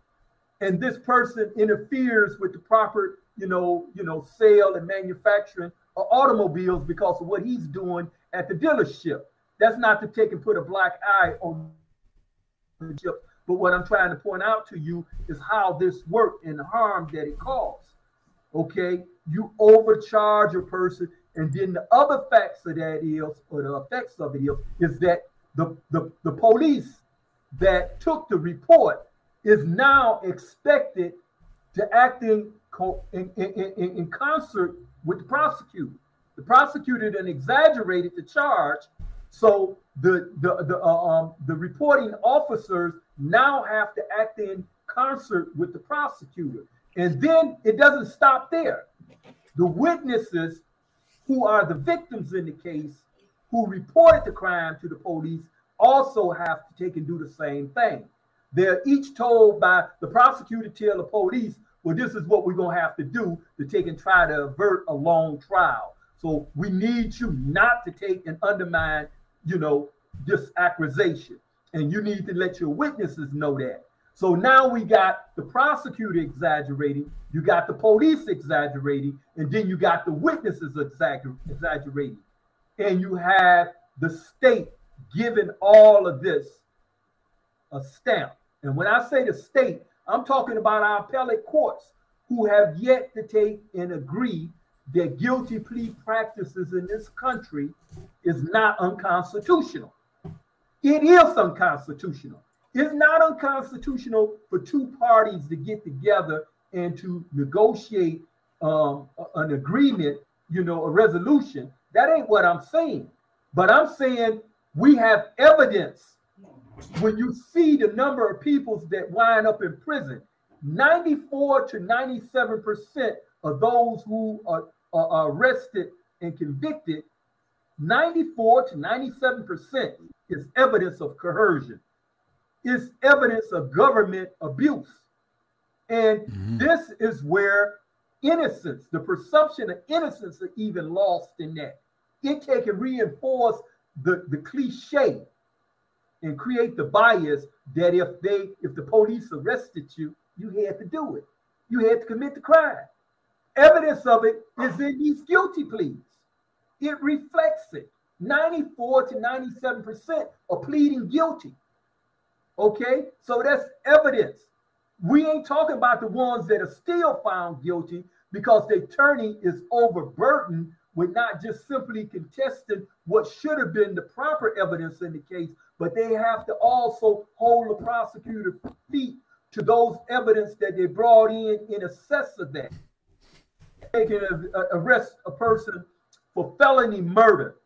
And this person interferes with the proper, you know, you know, sale and manufacturing of automobiles because of what he's doing at the dealership. That's not to take and put a black eye on but what I'm trying to point out to you is how this worked and the harm that it caused. Okay, you overcharge a person, and then the other facts of that is, or the effects of it is, is that the, the, the police that took the report is now expected to act in, in, in, in concert with the prosecutor. The prosecutor then exaggerated the charge so the the the uh, um the reporting officers now have to act in concert with the prosecutor, and then it doesn't stop there. The witnesses who are the victims in the case, who reported the crime to the police, also have to take and do the same thing. They're each told by the prosecutor tell the police, well, this is what we're gonna have to do to take and try to avert a long trial. So we need you not to take and undermine you know, this accusation. And you need to let your witnesses know that. So now we got the prosecutor exaggerating, you got the police exaggerating, and then you got the witnesses exaggerating. And you have the state giving all of this a stamp. And when I say the state, I'm talking about our appellate courts who have yet to take and agree that guilty plea practices in this country is not unconstitutional. It is unconstitutional. It's not unconstitutional for two parties to get together and to negotiate um, an agreement, you know, a resolution. That ain't what I'm saying. But I'm saying we have evidence when you see the number of people that wind up in prison, 94 to 97 percent of those who are are arrested and convicted, 94 to 97% is evidence of coercion. It's evidence of government abuse. And mm-hmm. this is where innocence, the presumption of innocence are even lost in that. It can reinforce the, the cliche and create the bias that if they if the police arrested you, you had to do it. you had to commit the crime. Evidence of it is in these guilty pleas. It reflects it. 94 to 97% are pleading guilty. Okay, so that's evidence. We ain't talking about the ones that are still found guilty because the attorney is overburdened with not just simply contesting what should have been the proper evidence in the case, but they have to also hold the prosecutor feet to those evidence that they brought in in excess of that. They can arrest a person for felony murder.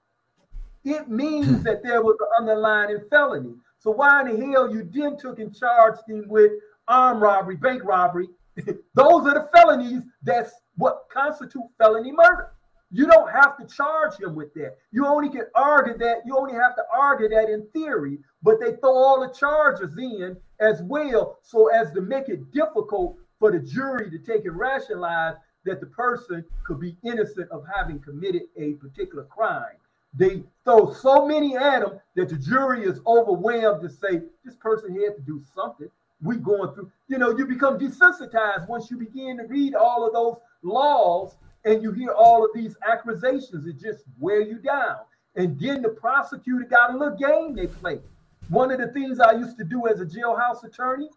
It means hmm. that there was an underlying felony. So why in the hell you then took and charged him with armed robbery, bank robbery? Those are the felonies. That's what constitute felony murder. You don't have to charge him with that. You only can argue that. You only have to argue that in theory, but they throw all the charges in as well, so as to make it difficult for the jury to take and rationalize that the person could be innocent of having committed a particular crime. They throw so many at them that the jury is overwhelmed to say this person had to do something. We going through, you know, you become desensitized once you begin to read all of those laws and you hear all of these accusations. It just wear you down. And then the prosecutor got a little game they play. One of the things I used to do as a jailhouse attorney,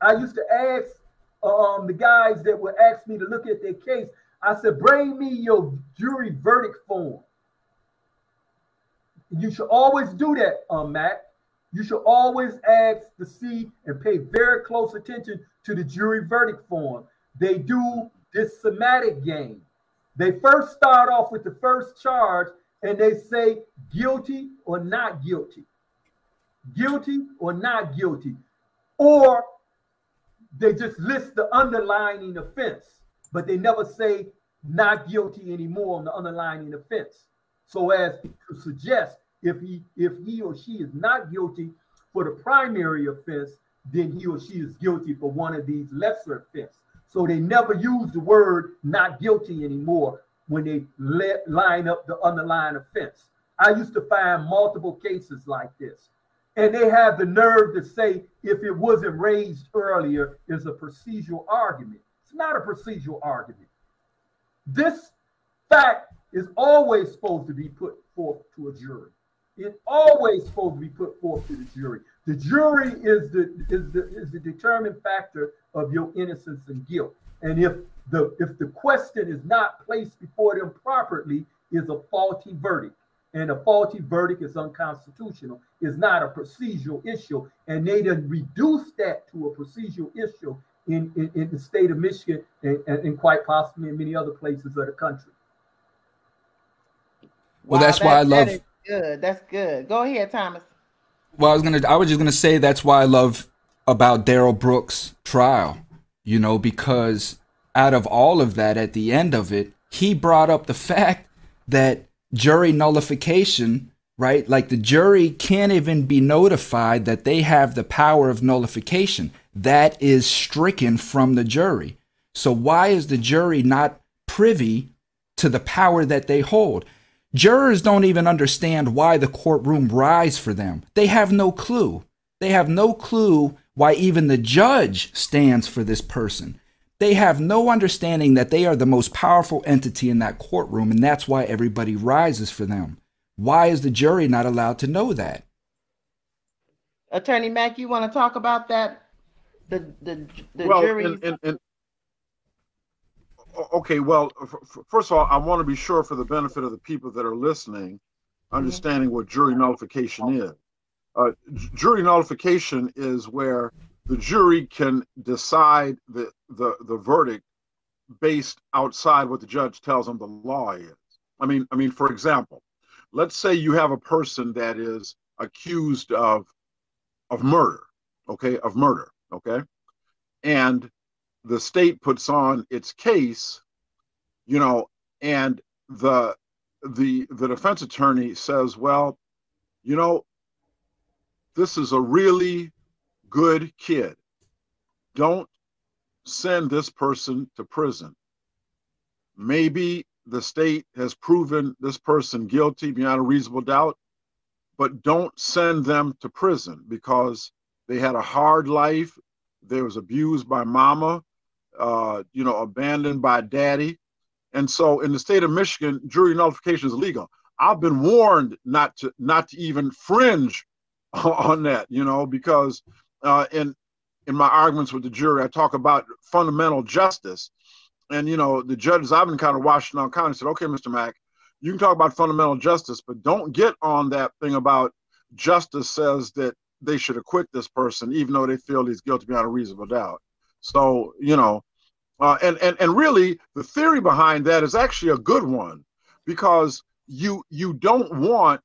I used to ask um, the guys that would ask me to look at their case. I said, "Bring me your jury verdict form." You should always do that, um, Matt. You should always ask to see and pay very close attention to the jury verdict form. They do this semantic game. They first start off with the first charge and they say guilty or not guilty, guilty or not guilty, or they just list the underlying offense, but they never say not guilty anymore on the underlying offense. So as to suggest if he if he or she is not guilty for the primary offense, then he or she is guilty for one of these lesser offenses. So they never use the word not guilty anymore when they let, line up the underlying offense. I used to find multiple cases like this. And they have the nerve to say if it wasn't raised earlier is a procedural argument. It's not a procedural argument. This fact is always supposed to be put forth to a jury. It's always supposed to be put forth to the jury. The jury is the is the is the determined factor of your innocence and guilt. And if the if the question is not placed before them properly, is a faulty verdict. And a faulty verdict is unconstitutional, is not a procedural issue. And they done reduced that to a procedural issue in, in, in the state of Michigan and, and, and, quite possibly in many other places of the country. Well, wow, that's that, why I love that good. That's good. Go ahead, Thomas. Well, I was gonna I was just gonna say that's why I love about Darrell Brooks' trial, you know, because out of all of that, at the end of it, he brought up the fact that jury nullification, right? Like the jury can't even be notified that they have the power of nullification. That is stricken from the jury. So why is the jury not privy to the power that they hold? Jurors don't even understand why the courtroom rise for them. They have no clue. They have no clue why even the judge stands for this person. They have no understanding that they are the most powerful entity in that courtroom, and that's why everybody rises for them. Why is the jury not allowed to know that? Attorney Mack, you want to talk about that? The the, the well, jury. And, and, and, okay, well, first of all, I want to be sure for the benefit of the people that are listening, mm-hmm. understanding mm-hmm. what jury nullification is. Uh, jury nullification is where the jury can decide the, the, the verdict based outside what the judge tells them the law is. I mean, I mean, for example, let's say you have a person that is accused of of murder, okay, of murder, okay, and the state puts on its case, you know, and the the the defense attorney says, well, you know, this is a really good kid. Don't send this person to prison. Maybe the state has proven this person guilty beyond a reasonable doubt, but don't send them to prison because they had a hard life. They was abused by mama. uh, you know, abandoned by daddy. And so in the state of Michigan, jury nullification is legal. I've been warned not to not to even fringe on that, you know, because uh, in in my arguments with the jury, I talk about fundamental justice. And you know, the judges I've been kind of Washtenaw County said, okay, Mr. Mack, you can talk about fundamental justice, but don't get on that thing about justice says that they should acquit this person, even though they feel he's guilty beyond a reasonable doubt. So, you know, uh, and, and, and really the theory behind that is actually a good one because you, you don't want,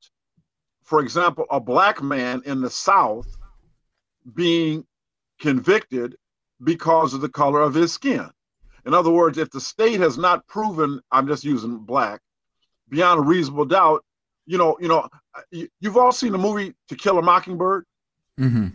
for example, a black man in the South being convicted because of the color of his skin. In other words, if the state has not proven, I'm just using black, beyond a reasonable doubt, you know, you know, you, have all seen the movie To Kill a Mockingbird. Mm-hmm.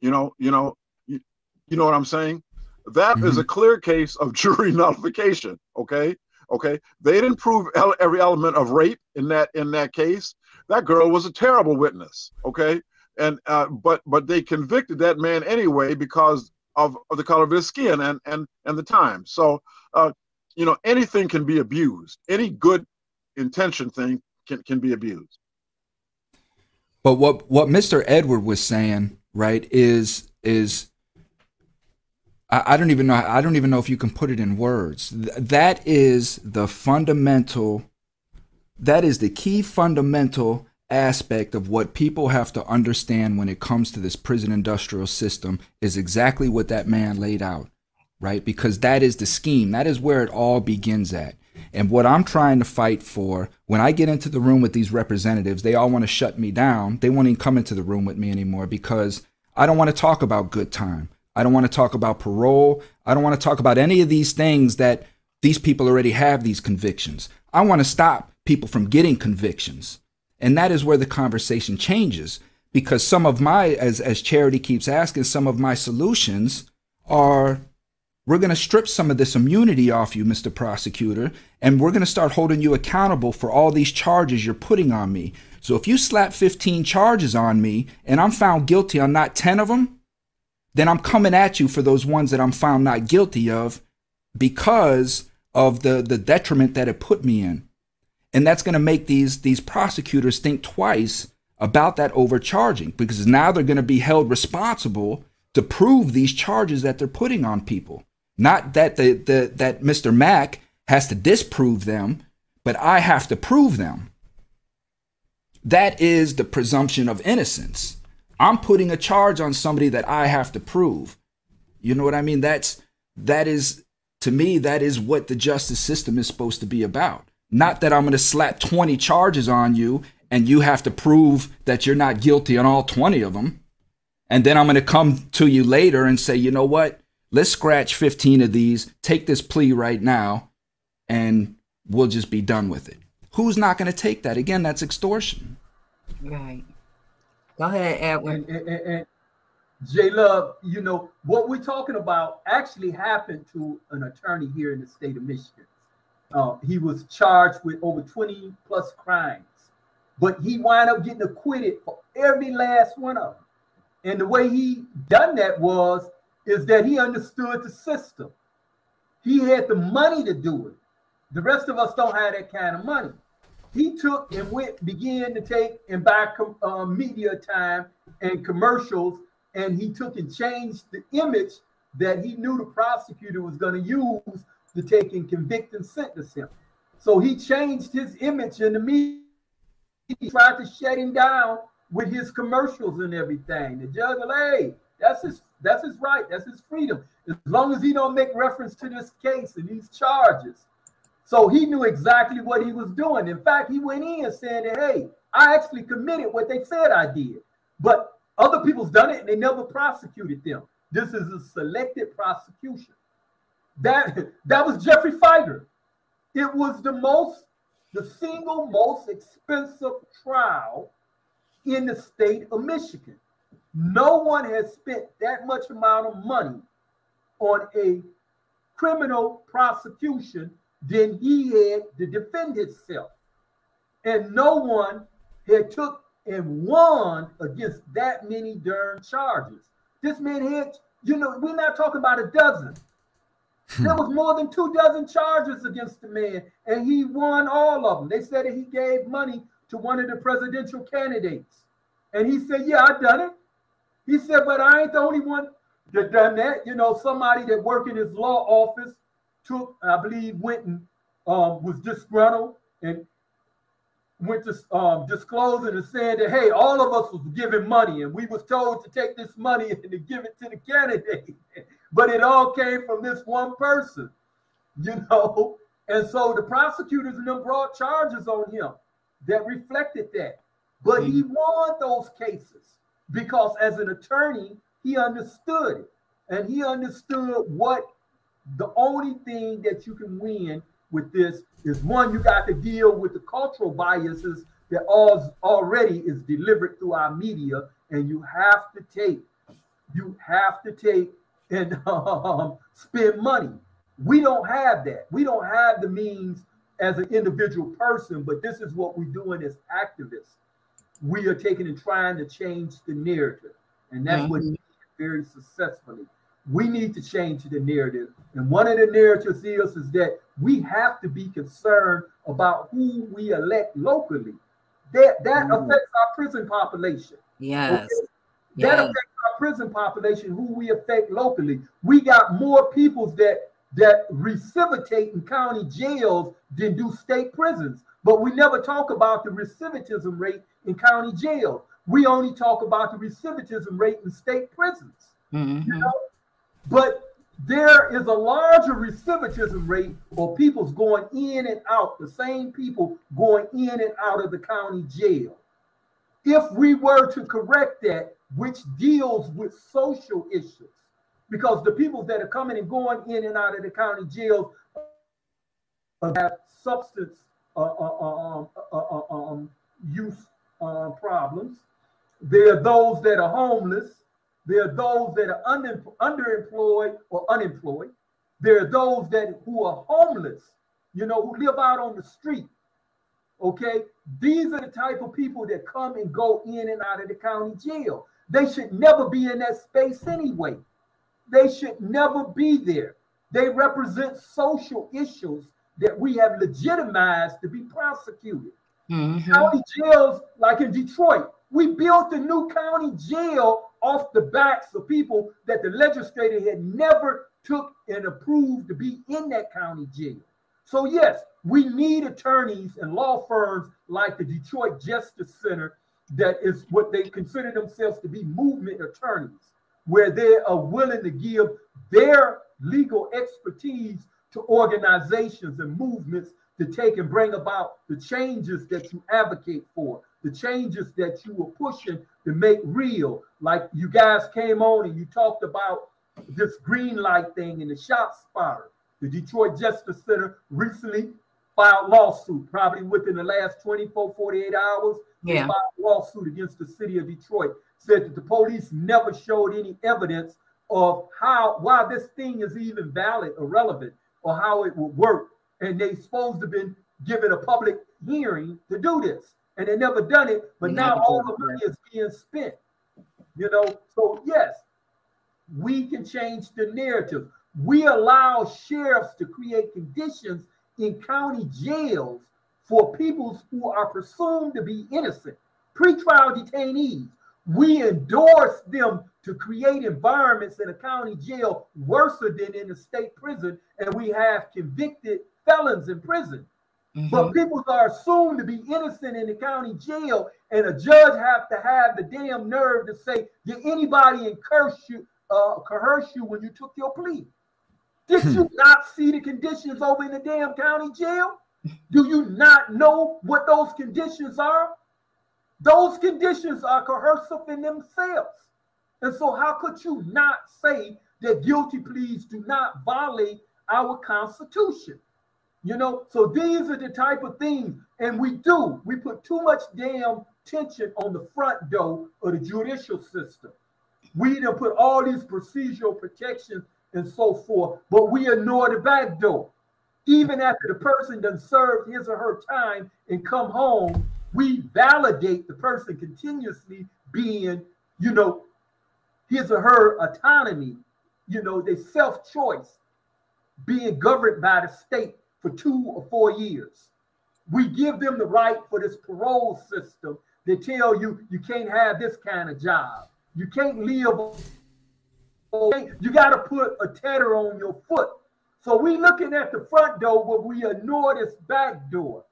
You know, you know, you, you know what I'm saying. That mm-hmm. is a clear case of jury nullification. Okay, okay. They didn't prove every element of rape in that in that case. That girl was a terrible witness. Okay, and uh, but but they convicted that man anyway because of, of the color of his skin and and and the time. So, uh, you know, anything can be abused. Any good intention thing can, can be abused. But what what Mr. Edward was saying, right, is is I, don't even know I don't even know if you can put it in words. Th- that is the fundamental that is the key fundamental aspect of what people have to understand when it comes to this prison industrial system is exactly what that man laid out, right? Because that is the scheme. That is where it all begins at. And what I'm trying to fight for, when I get into the room with these representatives, they all want to shut me down. They won't even come into the room with me anymore because I don't want to talk about good time. I don't want to talk about parole. I don't want to talk about any of these things that these people already have these convictions. I want to stop people from getting convictions. And that is where the conversation changes because some of my, as, as Charity keeps asking, some of my solutions are we're going to strip some of this immunity off you, Mr. Prosecutor, and we're going to start holding you accountable for all these charges you're putting on me. So if you slap 15 charges on me and I'm found guilty on not 10 of them, then I'm coming at you for those ones that I'm found not guilty of because of the, the detriment that it put me in. And that's going to make these, these prosecutors think twice about that overcharging because now they're going to be held responsible to prove these charges that they're putting on people. Not that the, the that Mr. Mack has to disprove them, but I have to prove them. That is the presumption of innocence. I'm putting a charge on somebody that I have to prove. You know what I mean? That's that is to me that is what the justice system is supposed to be about. Not that I'm going to slap 20 charges on you and you have to prove that you're not guilty on all 20 of them. And then I'm going to come to you later and say, "You know what? let's scratch 15 of these, take this plea right now, and we'll just be done with it. Who's not going to take that? Again, that's extortion. Right. Go ahead, Edwin. And, and, and J Love, you know, what we're talking about actually happened to an attorney here in the state of Michigan. Uh, he was charged with over 20 plus crimes, but he wound up getting acquitted for every last one of them. And the way he done that was is that he understood the system. He had the money to do it. The rest of us don't have that kind of money. He took and went, began to take and buy uh, media time and commercials, and he took and changed the image that he knew the prosecutor was going to use to take and convict and sentence him. So he changed his image in the media. He tried to shut him down with his commercials and everything. The judge, hey, that's his that's his right. That's his freedom. As long as he don't make reference to this case and these charges. So he knew exactly what he was doing. In fact, he went in saying that, hey, I actually committed what they said I did. But other people's done it and they never prosecuted them. This is a selected prosecution. That that was Geoffrey Fieger. It was the most, the single most expensive trial in the state of Michigan. No one has spent that much amount of money on a criminal prosecution than he had to defend himself. And no one had took and won against that many darn charges. This man had, you know, we're not talking about a dozen. There was more than two dozen charges against the man, and he won all of them. They said that he gave money to one of the presidential candidates. And he said, Yeah, I done it. He said, but I ain't the only one that done that. You know, somebody that worked in his law office took, I believe, went and um, was disgruntled and went to um, disclosing and saying that, hey, all of us was giving money and we was told to take this money and to give it to the candidate. but it all came from this one person, you know. And so the prosecutors and them brought charges on him that reflected that. But he won those cases because as an attorney, he understood it. And he understood what the only thing that you can win with this is one, you got to deal with the cultural biases that all, already is delivered through our media, and you have to take, you have to take and um, spend money. We don't have that. We don't have the means as an individual person, but this is what we're doing as activists. We are taking and trying to change the narrative, and that's what Mhm. very successfully. We need to change the narrative, and one of the narratives is is that we have to be concerned about who we elect locally. That that Mhm. affects our prison population. Yes. That Yes. affects our prison population, who we affect locally. We got more peoples that that recidivitate in county jails than do state prisons. But we never talk about the recidivism rate in county jails. We only talk about the recidivism rate in state prisons. Mhm. You know? But there is a larger recidivism rate for people's going in and out, the same people going in and out of the county jail. If we were to correct that, which deals with social issues, because the people that are coming and going in and out of the county jails have substance uh, uh, um, uh, uh, um, use uh, problems. There are those that are homeless. There are those that are under, underemployed or unemployed. There are those that who are homeless, you know, who live out on the street. Okay, these are the type of people that come and go in and out of the county jail. They should never be in that space anyway. They should never be there. They represent social issues that we have legitimized to be prosecuted. Mhm. County jails, like in Detroit, we built a new county jail off the backs of people that the legislator had never took and approved to be in that county jail. So yes, we need attorneys and law firms like the Detroit Justice Center that is what they consider themselves to be movement attorneys, where they are willing to give their legal expertise to organizations and movements to take and bring about the changes that you advocate for, the changes that you were pushing to make real. Like you guys came on and you talked about this green light thing and the ShotSpotter. The Detroit Justice Center recently filed lawsuit, probably within the last 24, 48 hours. Yeah. filed a lawsuit against the city of Detroit. Said that the police never showed any evidence of how why this thing is even valid or relevant or how it would work. And they supposed to have been given a public hearing to do this. And they never done it, but now all the money is being spent. You know, so yes, we can change the narrative. We allow sheriffs to create conditions in county jails for people who are presumed to be innocent, pretrial detainees. We endorse them to create environments in a county jail worse than in a state prison, and we have convicted felons in prison. But Mhm. people are assumed to be innocent in the county jail, and a judge have to have the damn nerve to say, "Did anybody encourage you, uh, coerce you when you took your plea? Did you not see the conditions over in the damn county jail? Do you not know what those conditions are? Those conditions are coercive in themselves. And so, how could you not say that guilty pleas do not violate our Constitution? You know, so these are the type of things, and we do. We put too much damn tension on the front door of the judicial system. We done put all these procedural protections and so forth, but we ignore the back door. Even after the person done served his or her time and come home, we validate the person continuously being, you know, his or her autonomy, you know, their self-choice. being governed by the state for two or four years. We give them the right for this parole system they tell you you can't have this kind of job. You can't live. You got to put a tether on your foot. So we looking at the front door, but we ignore this back door.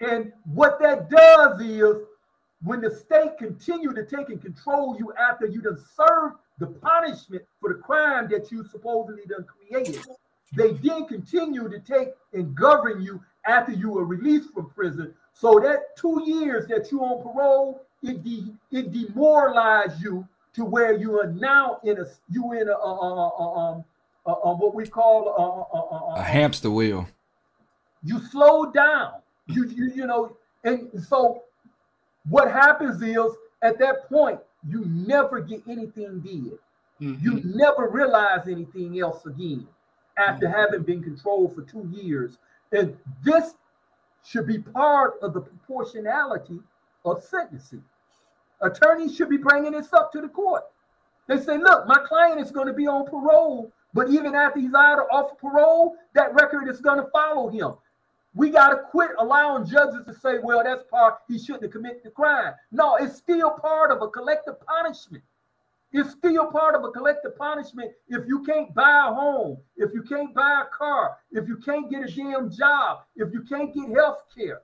And what that does is when the state continue to take and control you after you done served the punishment for the crime that you supposedly done created, they then continue to take and govern you after you were released from prison so that two years that you on parole, it de- it demoralized you to where you are now in a you in a, um what we call a hamster wheel. You slow down. You you you know, and so what happens is at that point you never get anything did. Mm-hmm. You never realize anything else again after having been controlled for two years. And this should be part of the proportionality of sentencing. Attorneys should be bringing this up to the court. They say, look, my client is going to be on parole, but even after he's out of off parole, that record is going to follow him. We got to quit allowing judges to say, well, that's part, he shouldn't have committed the crime. No, it's still part of a collective punishment. It's still part of a collective punishment if you can't buy a home, if you can't buy a car, if you can't get a damn job, if you can't get health care,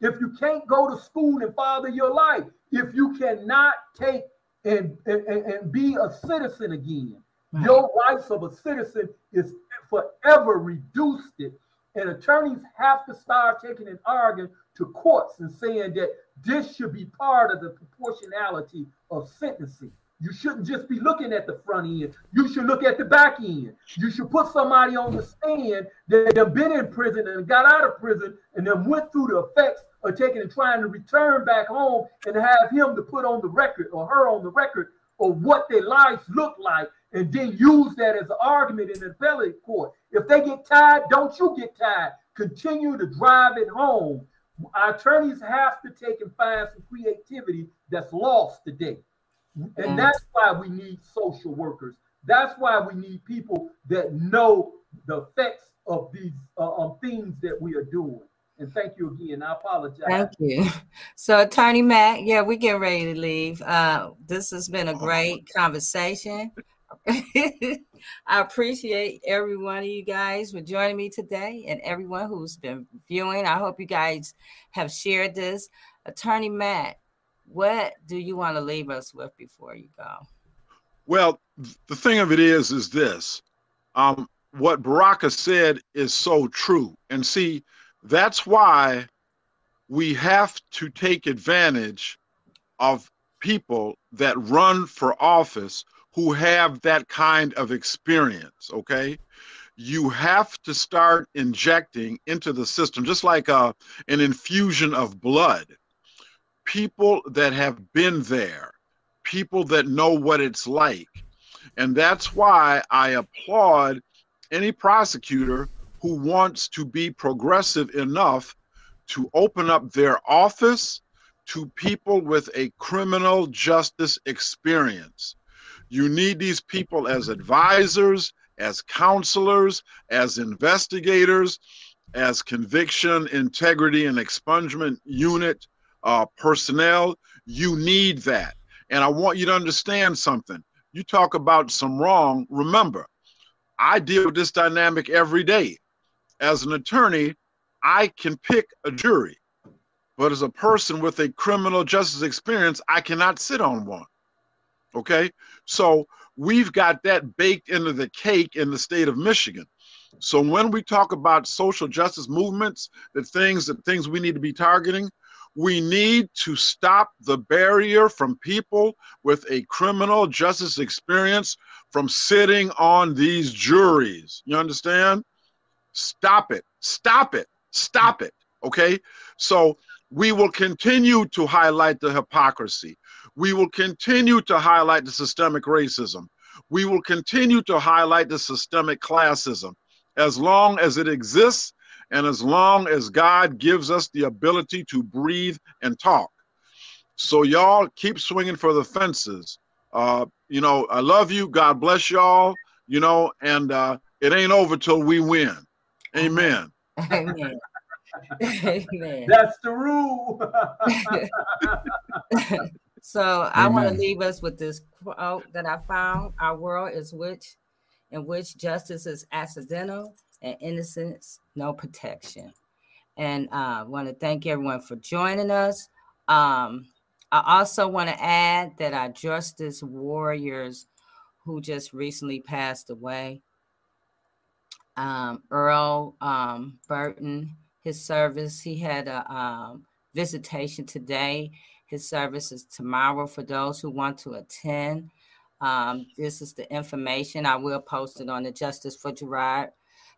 if you can't go to school and father your life, if you cannot take and, and, and be a citizen again. Your rights of a citizen is forever reduced it. And attorneys have to start taking an argument to courts and saying that this should be part of the proportionality of sentencing. You shouldn't just be looking at the front end. You should look at the back end. You should put somebody on the stand that have been in prison and got out of prison and then went through the effects of taking and trying to return back home and have him to put on the record or her on the record of what their lives look like and then use that as an argument in the appellate court. If they get tired, don't you get tired. Continue to drive it home. Our attorneys have to take and find some creativity that's lost today. And that's why we need social workers. That's why we need people that know the effects of these uh, um, things that we are doing. And thank you again. I apologize. Thank you. So, Attorney Mack, yeah, we're getting ready to leave. Uh, this has been a great conversation. I appreciate every one of you guys for joining me today and everyone who's been viewing. I hope you guys have shared this. Attorney Mack, what do you want to leave us with before you go? Well, the thing of it is, is this. Um, what Baraka said is so true. And see, that's why we have to take advantage of people that run for office who have that kind of experience, okay? You have to start injecting into the system, just like a, uh, an infusion of blood people that have been there, people that know what it's like. And that's why I applaud any prosecutor who wants to be progressive enough to open up their office to people with a criminal justice experience. You need these people as advisors, as counselors, as investigators, as conviction, integrity, and expungement unit uh, personnel. You need that. And I want you to understand something. You talk about some wrong. Remember, I deal with this dynamic every day. As an attorney, I can pick a jury, but as a person with a criminal justice experience, I cannot sit on one. Okay, so we've got that baked into the cake in the state of Michigan. So when we talk about social justice movements, the things the things we need to be targeting, we need to stop the barrier from people with a criminal justice experience from sitting on these juries. You understand? Stop it. Stop it. Stop it. Okay? So we will continue to highlight the hypocrisy. We will continue to highlight the systemic racism. We will continue to highlight the systemic classism. As long as it exists, and as long as God gives us the ability to breathe and talk. So, y'all keep swinging for the fences. Uh, you know, I love you. God bless y'all. You know, and uh, it ain't over till we win. Amen. Amen. Amen. That's the rule. So I want to leave us with this quote that I found: "Our world is which, in which justice is accidental and innocence no protection." And I uh, want to thank everyone for joining us. Um, I also want to add that our justice warriors, who just recently passed away, um, Earl um, Burton, his service, he had a um, visitation today. His service is tomorrow for those who want to attend. Um, this is the information. I will post it on the Justice for Gerard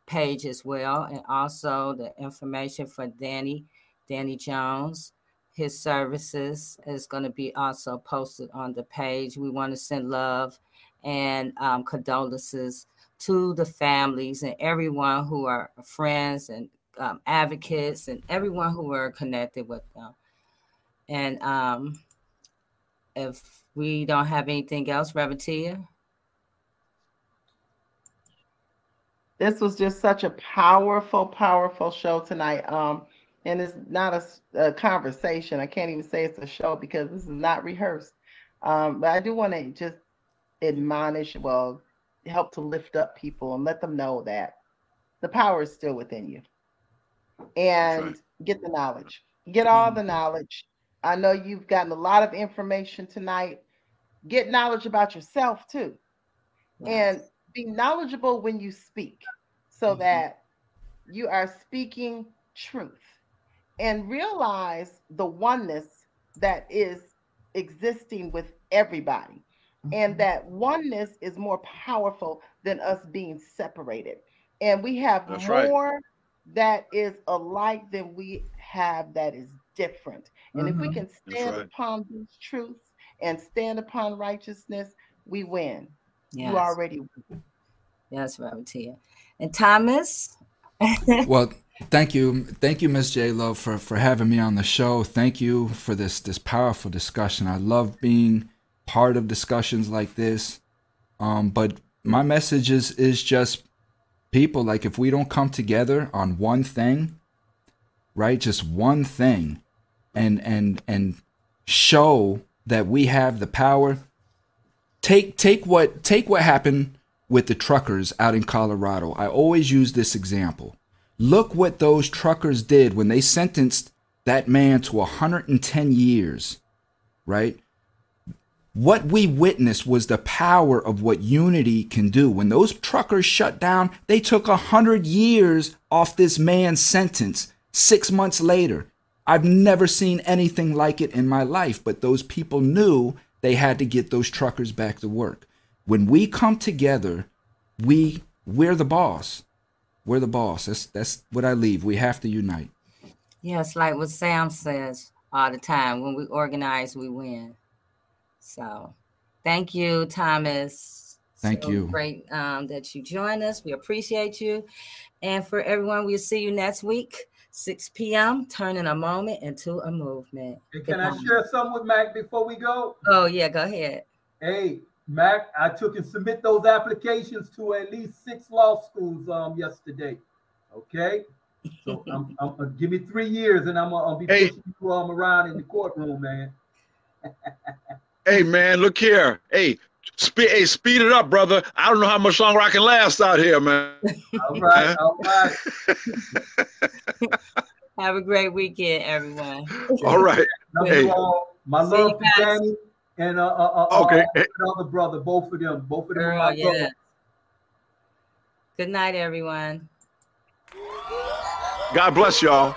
page as well, and also the information for Danny, Danny Jones. His services is going to be also posted on the page. We want to send love and um, condolences to the families and everyone who are friends and um, advocates and everyone who are connected with them. And um, if we don't have anything else, Reverend Tia, This was just such a powerful, powerful show tonight. Um, and it's not a conversation. I can't even say it's a show because this is not rehearsed. Um, but I do want to just admonish, well, help to lift up people and let them know that the power is still within you. And right. get the knowledge. Get all the knowledge. I know you've gotten a lot of information tonight. Get knowledge about yourself too and be knowledgeable when you speak so Mhm. that you are speaking truth and realize the oneness that is existing with everybody and that oneness is more powerful than us being separated and we have That's right. more that is alike than we have that is different and if we Mhm. can stand right. upon these truths and stand upon righteousness we win yes, you already yes, Reverend Tia, and Thomas. Well, thank you, thank you, Miss J Love, for for having me on the show. Thank you for this this powerful discussion. I love being part of discussions like this. Um, but my message is is just people like if we don't come together on one thing, right? Just one thing, and and and show that we have the power. Take take what take what happened with the truckers out in Colorado. I always use this example. Look what those truckers did when they sentenced that man to 110 years, right? What we witnessed was the power of what unity can do. When those truckers shut down, they took 100 years off this man's sentence six months later. I've never seen anything like it in my life, but those people knew they had to get those truckers back to work. When we come together, we we're the boss. We're the boss. That's that's what I leave. We have to unite. Yes, like what Sam says all the time. When we organize, we win. So, thank you, Thomas. Thank So you. Great um, that you joined us. We appreciate you. And for everyone, we'll see you next week, 6 p.m. Turning a moment into a movement. Hey, can I Goodbye. share something with Mack before we go? Oh yeah, go ahead. Hey, Mack, I took and submit those applications to at least six law schools um yesterday. Okay, so I'm, I'm, uh, give me three years and I'm gonna be Hey. pushing you um around in the courtroom, man. Hey man, look here. Hey, spe- hey, speed it up, brother. I don't know how much longer I can last out here, man. All right, all right. Have a great weekend, everyone. All right. Love Hey. My See love you to. Danny and uh, uh, uh, Okay. uh, the brother, both of them, both of them. Girl, my yeah. brothers. Good night, everyone. God bless y'all.